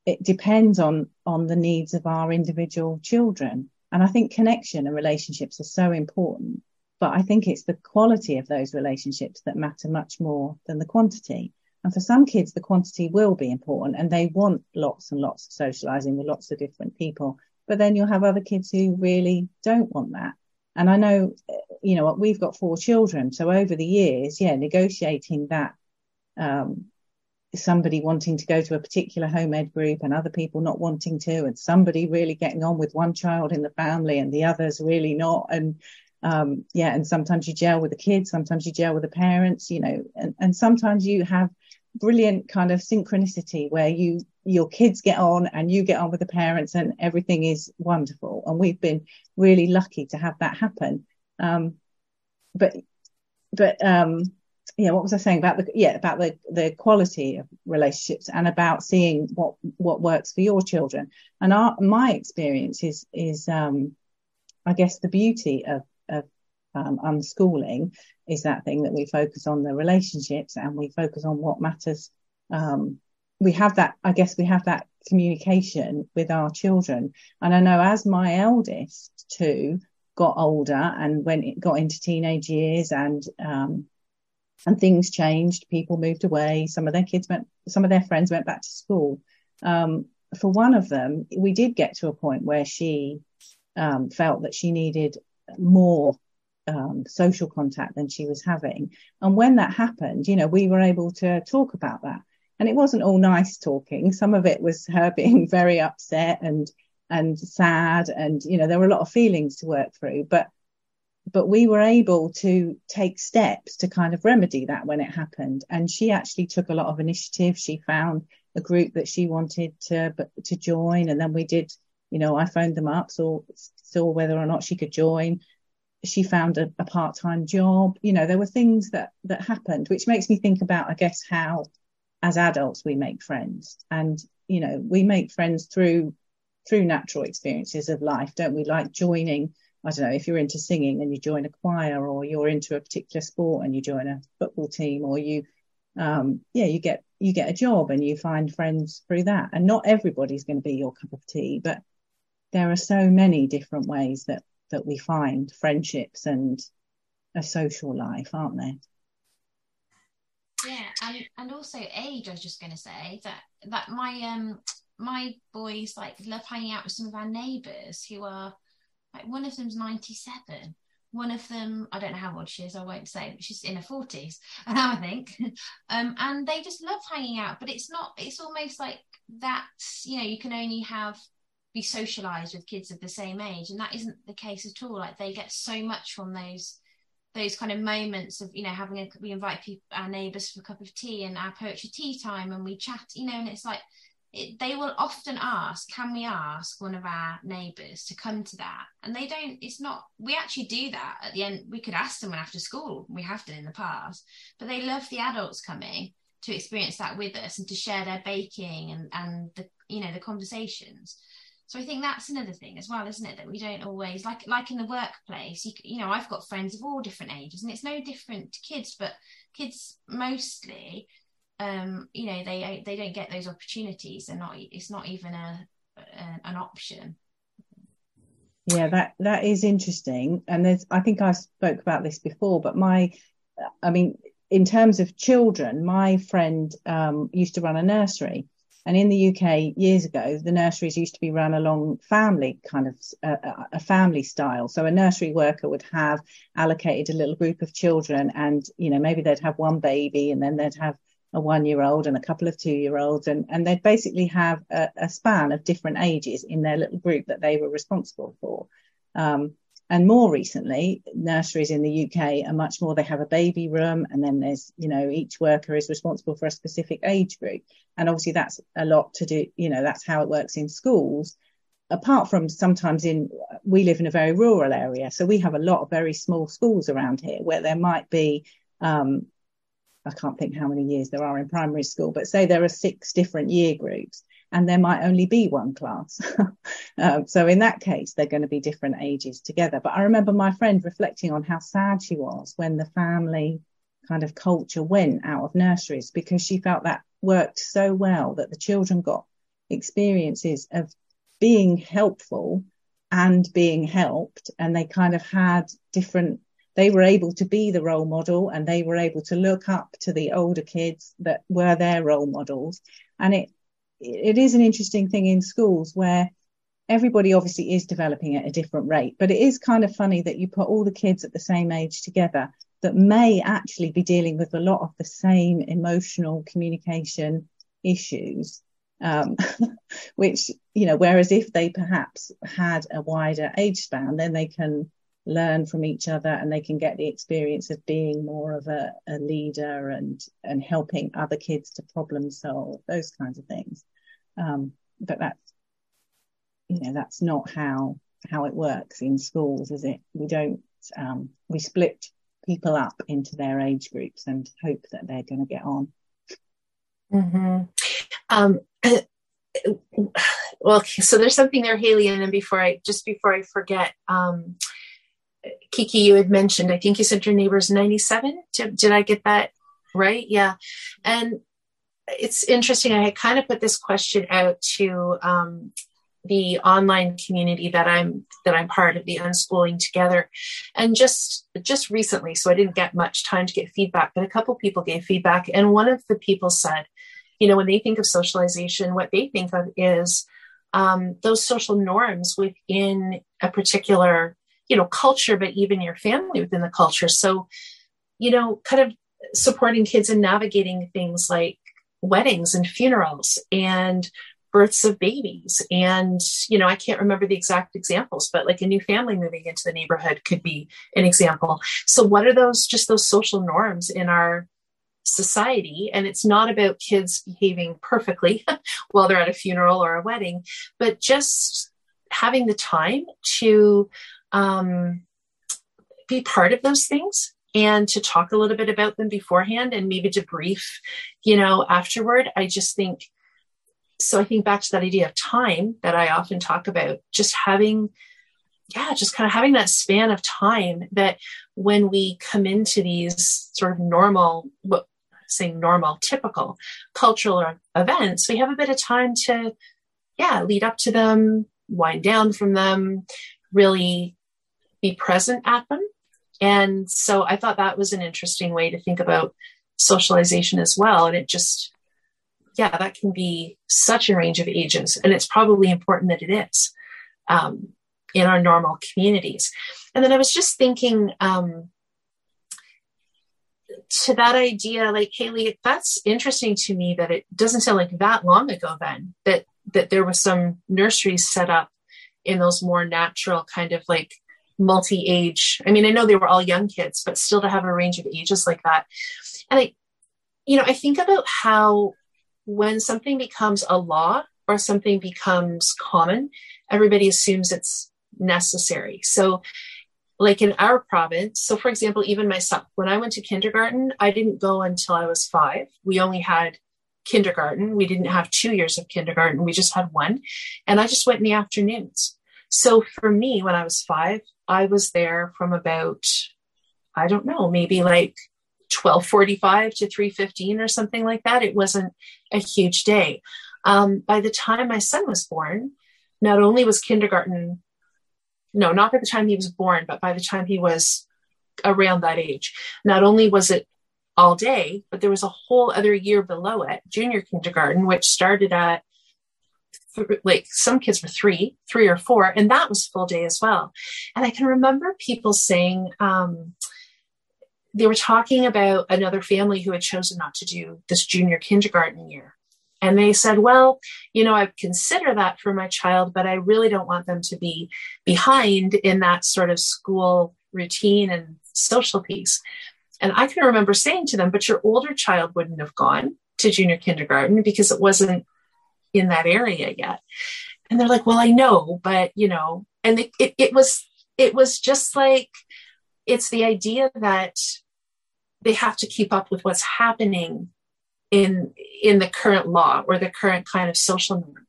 it depends on on the needs of our individual children. And i think connection and relationships are so important but i think it's the quality of those relationships that matter much more than the quantity and for some kids, the quantity will be important and they want lots and lots of socializing with lots of different people. But then you'll have other kids who really don't want that. And I know, you know, we've got four children. So over the years, yeah, negotiating that, um, somebody wanting to go to a particular home ed group and other people not wanting to, and somebody really getting on with one child in the family and the others really not. And, um, yeah, and sometimes you gel with the kids, sometimes you gel with the parents, you know, and, and sometimes you have brilliant kind of synchronicity where you your kids get on and you get on with the parents and everything is wonderful. And we've been really lucky to have that happen. Um, but but um, yeah what was i saying about the yeah about the the quality of relationships and about seeing what what works for your children. And our my experience is is um, i guess the beauty of of um, unschooling is that thing that we focus on the relationships and we focus on what matters. Um, we have that, I guess we have that communication with our children. And I know as my eldest two got older and when it got into teenage years and, um, and things changed, people moved away. Some of their kids went, some of their friends went back to school. Um, for one of them, we did get to a point where she um, felt that she needed more um, social contact than she was having. And when that happened, you know, we were able to talk about that. And it wasn't all nice talking. Some of it was her being very upset and and sad, and you know, there were a lot of feelings to work through. But but we were able to take steps to kind of remedy that when it happened. And she actually took a lot of initiative. She found a group that she wanted to to join, and then we did. You know, I phoned them up, saw saw whether or not she could join she found a, a part-time job. You know there were things that that happened which makes me think about i guess how as adults we make friends. And you know we make friends through through natural experiences of life don't we? Like joining i don't know if you're into singing and you join a choir or you're into a particular sport and you join a football team or you um yeah you get you get a job and you find friends through that. And not everybody's going to be your cup of tea but there are so many different ways that that we find friendships and a social life, aren't they? Yeah, and and also age. I was just going to say that that my um my boys like love hanging out with some of our neighbours who are like one of them's ninety seven. One of them, I don't know how old she is, I won't say, but she's in her 40s, I think. Um, and they just love hanging out, but it's not, it's almost like that, you know, you can only have be socialized with kids of the same age and that isn't the case at all. Like they get so much from those those kind of moments of you know having a we invite people our neighbors for a cup of tea and our poetry tea time and we chat you know and it's like it, they will often ask can we ask one of our neighbors to come to that? And they don't it's not we actually do that at the end we could ask them after school we have done in the past but they love the adults coming to experience that with us and to share their baking and and the you know the conversations so I think that's another thing as well, isn't it? That we don't always like like in the workplace. You, you know, I've got friends of all different ages, and it's no different to kids. But kids mostly, um, you know, they they don't get those opportunities. They're not. It's not even a, a an option. Yeah, that that is interesting, and there's. I think I spoke about this before, but my, I mean, in terms of children, my friend um, used to run a nursery, and in the UK, years ago, the nurseries used to be run along family kind of uh, a family style. So a nursery worker would have allocated a little group of children, and you know maybe they'd have one baby, and then they'd have a one year old and a couple of two year olds, and, and they'd basically have a, a, span of different ages in their little group that they were responsible for. Um, and more recently, nurseries in the UK are much more, they have a baby room and then there's, you know, each worker is responsible for a specific age group. And obviously that's a lot to do, you know, that's how it works in schools. Apart from sometimes in, we live in a very rural area. So we have a lot of very small schools around here where there might be, um, I can't think how many years there are in primary school, but say there are six different year groups and there might only be one class. um, so in that case, they're going to be different ages together. But I remember my friend reflecting on how sad she was when the family kind of culture went out of nurseries because she felt that worked so well that the children got experiences of being helpful and being helped and they kind of had different they were able to be the role model and they were able to look up to the older kids that were their role models. And it, it is an interesting thing in schools where everybody obviously is developing at a different rate, but it is kind of funny that you put all the kids at the same age together that may actually be dealing with a lot of the same emotional communication issues. Um, which, you know, whereas if they perhaps had a wider age span, then they can learn from each other and they can get the experience of being more of a, a leader and and helping other kids to problem solve those kinds of things um, but that's you know that's not how how it works in schools is it we don't um, we split people up into their age groups and hope that they're going to get on mm-hmm. um, well so there's something there Hayley and then before i just before i forget um, Kiki, you had mentioned, I think you said your neighbor's 97. Did, did I get that right? Yeah. And it's interesting. I kind of put this question out to um, the online community that I'm that I'm part of, the unschooling together, and just just recently. So I didn't get much time to get feedback, but a couple people gave feedback, and one of the people said, you know, when they think of socialization, what they think of is um, those social norms within a particular you know culture but even your family within the culture so you know kind of supporting kids and navigating things like weddings and funerals and births of babies. And you know i can't remember the exact examples but like a new family moving into the neighborhood could be an example. So what are those just those social norms in our society? And it's not about kids behaving perfectly while they're at a funeral or a wedding but just having the time to um, be part of those things and to talk a little bit about them beforehand and maybe debrief, you know, afterward. I just think so. I think back to that idea of time that I often talk about, just having, yeah, just kind of having that span of time that when we come into these sort of normal, what saying normal, typical cultural events, we have a bit of time to, yeah, lead up to them, wind down from them, really be present at them. And so I thought that was an interesting way to think about socialization as well. And it just, yeah, that can be such a range of ages. And it's probably important that it is um, in our normal communities. And then I was just thinking, um, to that idea, like Hayley, that's interesting to me that it doesn't sound like that long ago then that that there was some nurseries set up in those more natural kind of like multi-age. I mean i know they were all young kids but still to have a range of ages like that. And i you know i think about how when something becomes a law or something becomes common everybody assumes it's necessary. So like in our province so for example even myself when i went to kindergarten i didn't go until i was five. We only had kindergarten. We didn't have two years of kindergarten. We just had one. And i just went in the afternoons. So for me when i was five I was there from about, I don't know, maybe like 1245 to 315 or something like that. It wasn't a huge day. Um, by the time my son was born, not only was kindergarten, no, not by the time he was born, but by the time he was around that age, not only was it all day, but there was a whole other year below it, junior kindergarten, which started at like some kids were three, three or four, and that was full day as well. And I can remember people saying, um, they were talking about another family who had chosen not to do this junior kindergarten year. And they said, well, you know, I consider that for my child, but I really don't want them to be behind in that sort of school routine and social piece. And I can remember saying to them, but your older child wouldn't have gone to junior kindergarten because it wasn't in that area yet. And they're like, well, I know, but you know, and it, it, it was, it was just like, it's the idea that they have to keep up with what's happening in in the current law or the current kind of social norm.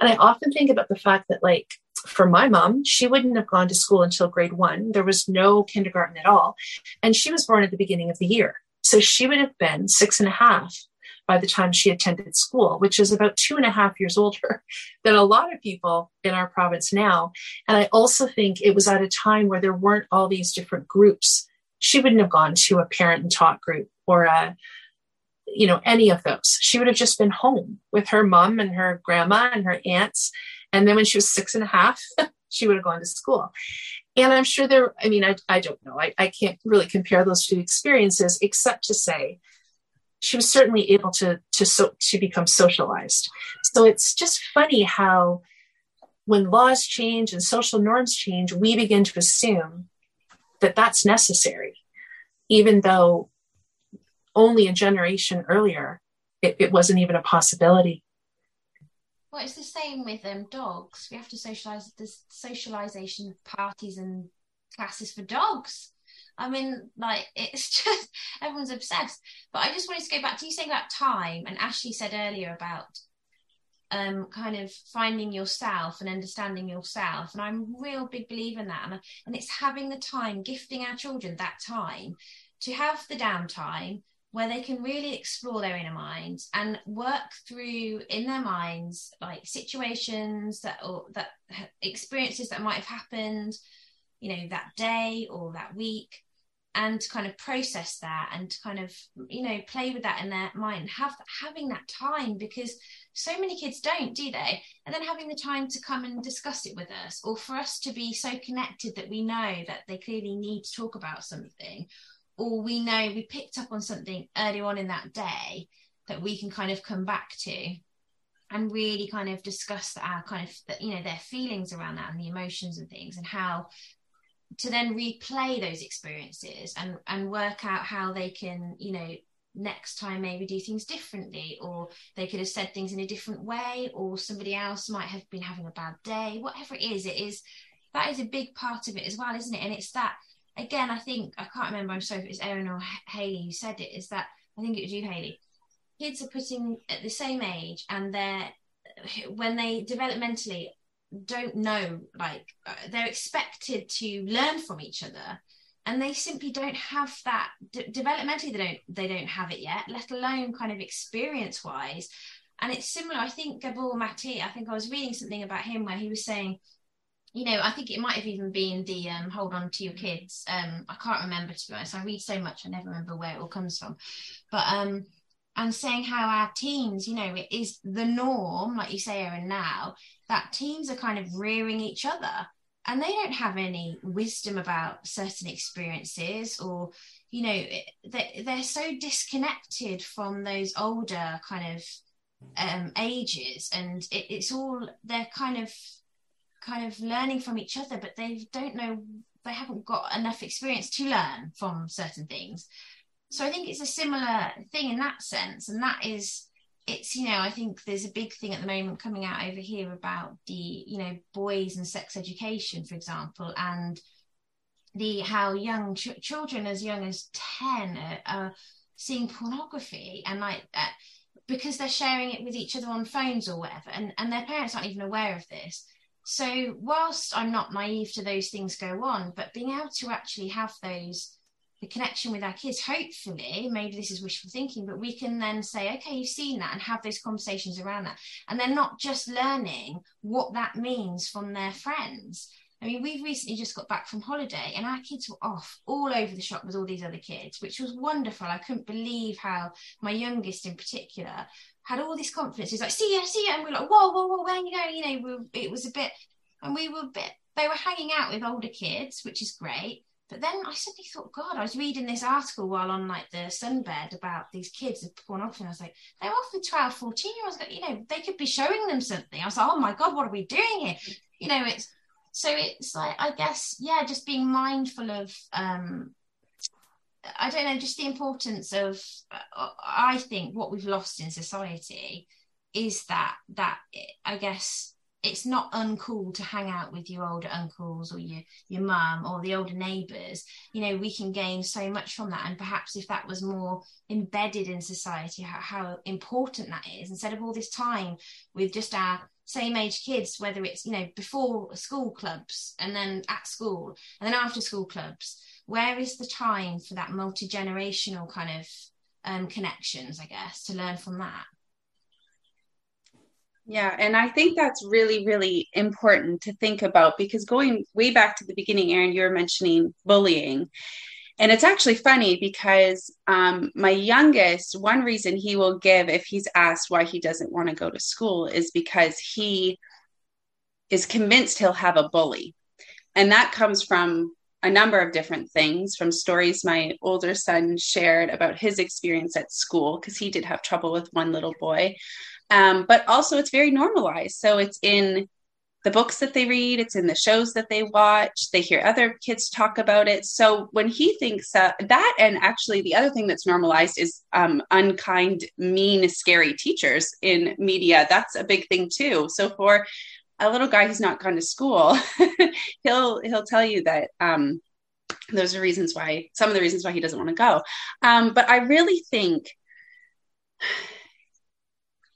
And i often think about the fact that like for my mom she wouldn't have gone to school until grade one. There was no kindergarten at all. And she was born at the beginning of the year. So she would have been six and a half by the time she attended school, which is about two and a half years older than a lot of people in our province now. And I also think it was at a time where there weren't all these different groups. She wouldn't have gone to a parent and taught group or a, you know, any of those. She would have just been home with her mom and her grandma and her aunts. And then when she was six and a half, she would have gone to school. And I'm sure there, I mean, I, I don't know. I, I can't really compare those two experiences except to say she was certainly able to to so, to become socialized. So it's just funny how when laws change and social norms change, we begin to assume that that's necessary, even though only a generation earlier it, it wasn't even a possibility. Well, it's the same with um, dogs. We have to socialize the socialization of parties and classes for dogs. I mean, like it's just everyone's obsessed. But I just wanted to go back to you saying about time, and Ashley said earlier about um, kind of finding yourself and understanding yourself. And I'm a real big believer in that. And, and it's having the time, gifting our children that time to have the downtime where they can really explore their inner minds and work through in their minds like situations that or that experiences that might have happened you know that day or that week and to kind of process that and to kind of you know play with that in their mind have having that time because so many kids don't do they? And then having the time to come and discuss it with us or for us to be so connected that we know that they clearly need to talk about something or we know we picked up on something early on in that day that we can kind of come back to and really kind of discuss our kind of you know their feelings around that and the emotions and things and how to then replay those experiences and and work out how they can you know next time maybe do things differently or they could have said things in a different way or somebody else might have been having a bad day whatever it is it is that is a big part of it as well isn't it? And it's that again i think i can't remember i'm sorry if it's erin or Hayley who said it is that i think it was you Hayley kids are putting at the same age and they're when they developmentally don't know like uh, they're expected to learn from each other and they simply don't have that de- developmentally they don't they don't have it yet let alone kind of experience wise and it's similar i think Gabor Maté i think i was reading something about him where he was saying you know i think it might have even been the um, hold on to your kids um, i can't remember to be honest i read so much i never remember where it all comes from. But um and saying how our teens, you know, it is the norm, like you say, Erin, now, that teams are kind of rearing each other and they don't have any wisdom about certain experiences or you know they, they're so disconnected from those older kind of um, ages and it, it's all they're kind of kind of learning from each other but they don't know they haven't got enough experience to learn from certain things. So i think it's a similar thing in that sense and that is it's you know i think there's a big thing at the moment coming out over here about the you know boys and sex education for example and the how young ch- children as young as 10 are, are seeing pornography and like uh, because they're sharing it with each other on phones or whatever and, and their parents aren't even aware of this. So whilst i'm not naive to those things go on but being able to actually have those the connection with our kids hopefully maybe this is wishful thinking but we can then say okay you've seen that and have those conversations around that and they're not just learning what that means from their friends I mean, we've recently just got back from holiday and our kids were off all over the shop with all these other kids, which was wonderful. I couldn't believe how my youngest in particular had all this confidence. He's like, see ya, see ya. And we are like, whoa, whoa, whoa, where you going? You know, we, it was a bit, and we were a bit, they were hanging out with older kids, which is great but then I suddenly thought, God, I was reading this article while on like the sunbed about these kids of pornography. And I was like, they're often 12, 14 year olds. You know, they could be showing them something. I was like, oh my God, what are we doing here? You know, it's so it's like, I guess, yeah, just being mindful of, um, I don't know, just the importance of, uh, I think what we've lost in society is that, that I guess it's not uncool to hang out with your older uncles or your your mum or the older neighbours. You know we can gain so much from that. And perhaps if that was more embedded in society how, how important that is instead of all this time with just our same age kids whether it's you know before school clubs and then at school and then after school clubs where is the time for that multi-generational kind of um, connections i guess to learn from that yeah, and I think that's really, really important to think about because going way back to the beginning, Erin, you were mentioning bullying. And it's actually funny because um, my youngest, one reason he will give if he's asked why he doesn't want to go to school is because he is convinced he'll have a bully. And that comes from a number of different things from stories my older son shared about his experience at school because he did have trouble with one little boy um, but also, it's very normalized. So it's in the books that they read, it's in the shows that they watch, they hear other kids talk about it. So when he thinks uh, that, and actually the other thing that's normalized is um, unkind, mean, scary teachers in media. That's a big thing too. So for a little guy who's not gone to school, he'll he'll tell you that um, those are reasons why some of the reasons why he doesn't want to go. Um, but I really think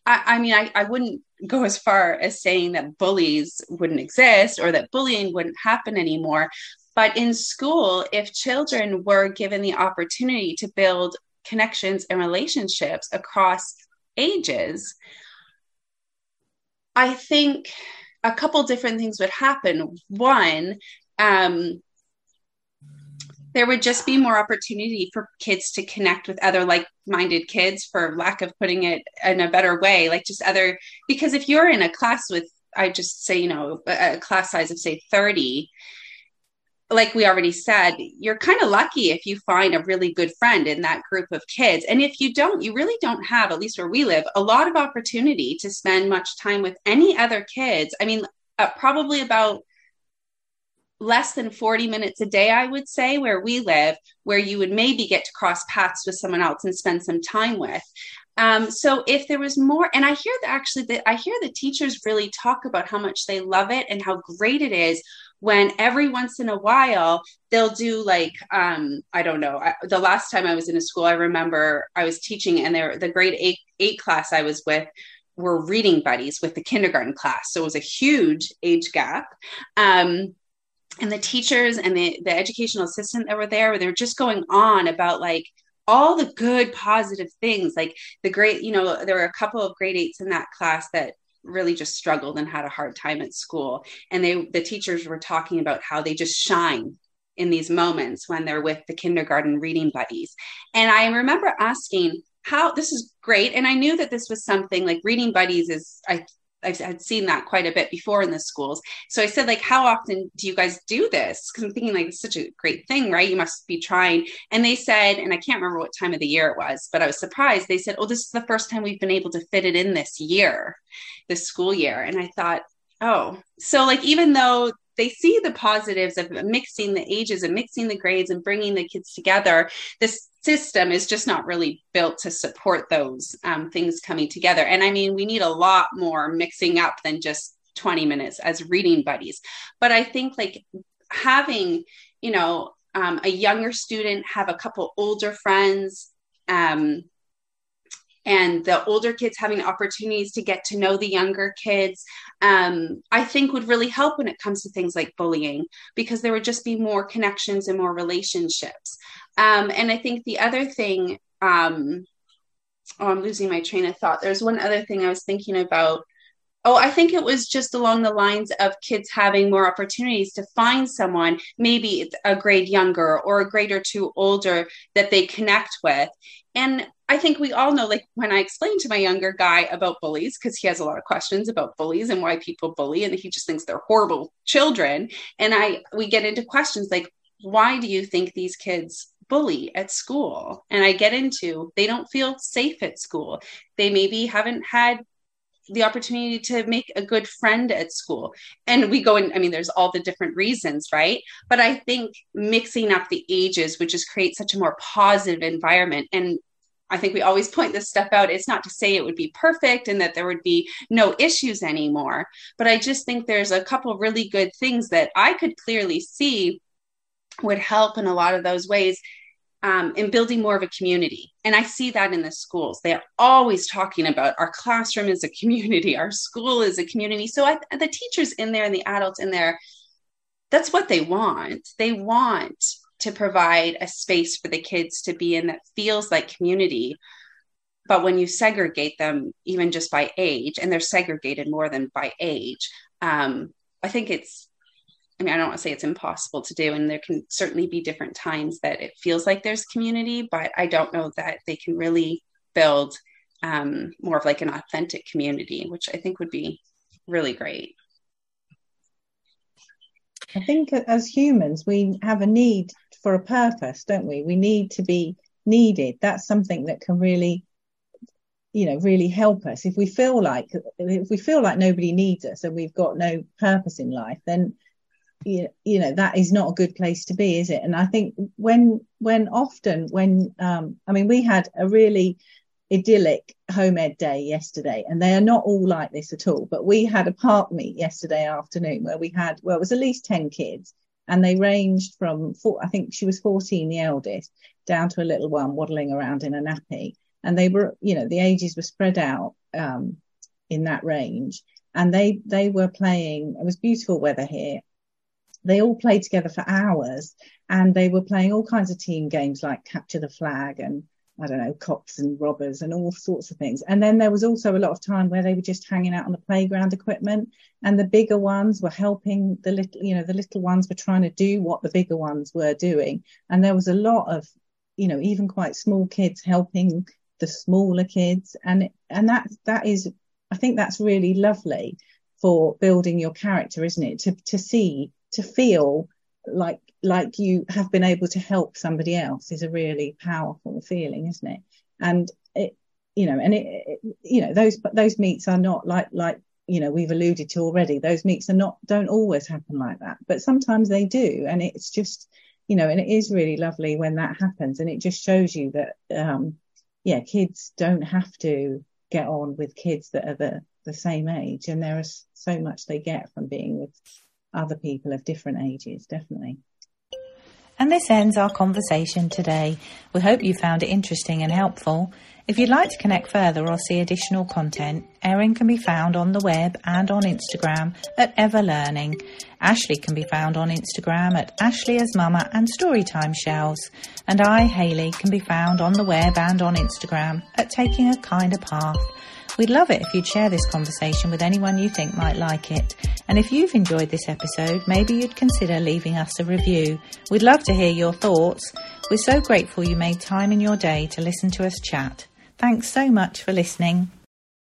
I, I mean, I, I wouldn't go as far as saying that bullies wouldn't exist or that bullying wouldn't happen anymore. But in school, if children were given the opportunity to build connections and relationships across ages, I think a couple different things would happen. One, um, there would just be more opportunity for kids to connect with other like-minded kids for lack of putting it in a better way like just other because if you're in a class with i just say you know a class size of say 30 like we already said you're kind of lucky if you find a really good friend in that group of kids. And if you don't you really don't have at least where we live a lot of opportunity to spend much time with any other kids. I mean uh, probably about less than 40 minutes a day, I would say, where we live, where you would maybe get to cross paths with someone else and spend some time with. Um, so if there was more, and I hear that actually that I hear the teachers really talk about how much they love it and how great it is when every once in a while they'll do like um, I don't know. I, the last time I was in a school, I remember I was teaching, and there the grade eight eight class I was with were reading buddies with the kindergarten class, so it was a huge age gap. Um, and the teachers and the, the educational assistant that were there they're just going on about like all the good positive things like the great you know there were a couple of grade eights in that class that really just struggled and had a hard time at school. And they the teachers were talking about how they just shine in these moments when they're with the kindergarten reading buddies. And i remember asking how this is great. And i knew that this was something like reading buddies is i I've had seen that quite a bit before in the schools. So I said, like, how often do you guys do this? Because I'm thinking, like, it's such a great thing, right? You must be trying. And they said, and I can't remember what time of the year it was, but I was surprised. They said, oh, this is the first time we've been able to fit it in this year, this school year. And I thought, oh, so like, even though they see the positives of mixing the ages and mixing the grades and bringing the kids together, this system is just not really built to support those um, things coming together. And I mean, we need a lot more mixing up than just 20 minutes as reading buddies. But I think like having, you know, um, a younger student have a couple older friends, um, and the older kids having opportunities to get to know the younger kids, um, I think would really help when it comes to things like bullying because there would just be more connections and more relationships. Um, and I think the other thing, um, oh, I'm losing my train of thought. There's one other thing I was thinking about. Oh, I think it was just along the lines of kids having more opportunities to find someone, maybe a grade younger or a grade or two older that they connect with. And I think we all know, like when I explained to my younger guy about bullies, because he has a lot of questions about bullies and why people bully, and he just thinks they're horrible children. And I we get into questions like, why do you think these kids bully at school? And I get into they don't feel safe at school. They maybe haven't had the opportunity to make a good friend at school. And we go in, I mean, there's all the different reasons, right? But I think mixing up the ages would just create such a more positive environment. And I think we always point this stuff out. It's not to say it would be perfect and that there would be no issues anymore, but I just think there's a couple really good things that I could clearly see would help in a lot of those ways um, in building more of a community. And I see that in the schools. They're always talking about our classroom is a community, our school is a community. So I, the teachers in there and the adults in there, that's what they want. They want to provide a space for the kids to be in that feels like community. But when you segregate them, even just by age, and they're segregated more than by age, um, I think it's I mean, I don't want to say it's impossible to do, and there can certainly be different times that it feels like there's community, but I don't know that they can really build um, more of like an authentic community, which I think would be really great. I think as humans, we have a need for a purpose, don't we? We need to be needed. That's something that can really, you know, really help us. If we feel like if we feel like nobody needs us and we've got no purpose in life, then you, you know that is not a good place to be is it? And i think when when often when um i mean we had a really idyllic home ed day yesterday and they are not all like this at all but we had a park meet yesterday afternoon where we had well it was at least 10 kids and they ranged from four, i think she was 14 the eldest down to a little one waddling around in a nappy. And they were you know the ages were spread out um, in that range. And they they were playing it was beautiful weather here they all played together for hours and they were playing all kinds of team games like capture the flag and I don't know, cops and robbers and all sorts of things. And then there was also a lot of time where they were just hanging out on the playground equipment and the bigger ones were helping the little, you know, the little ones were trying to do what the bigger ones were doing. And there was a lot of, you know, even quite small kids helping the smaller kids. And, and that, that is, I think that's really lovely for building your character, isn't it? To, to see to feel like like you have been able to help somebody else is a really powerful feeling, isn't it? And it, you know, and it, it you know, those those meets are not like like you know we've alluded to already. Those meets are not don't always happen like that, but sometimes they do, and it's just you know, and it is really lovely when that happens, and it just shows you that um, yeah, kids don't have to get on with kids that are the the same age, and there is so much they get from being with other people of different ages, definitely. And this ends our conversation today. We hope you found it interesting and helpful. If you'd like to connect further or see additional content, Erin can be found on the web and on Instagram at Everlearning. Ashley can be found on Instagram at Ashley as Mama and Storytime Shelves. And I, Hayley, can be found on the web and on Instagram at Taking a Kinder Path. We'd love it if you'd share this conversation with anyone you think might like it. And if you've enjoyed this episode, maybe you'd consider leaving us a review. We'd love to hear your thoughts. We're so grateful you made time in your day to listen to us chat. Thanks so much for listening.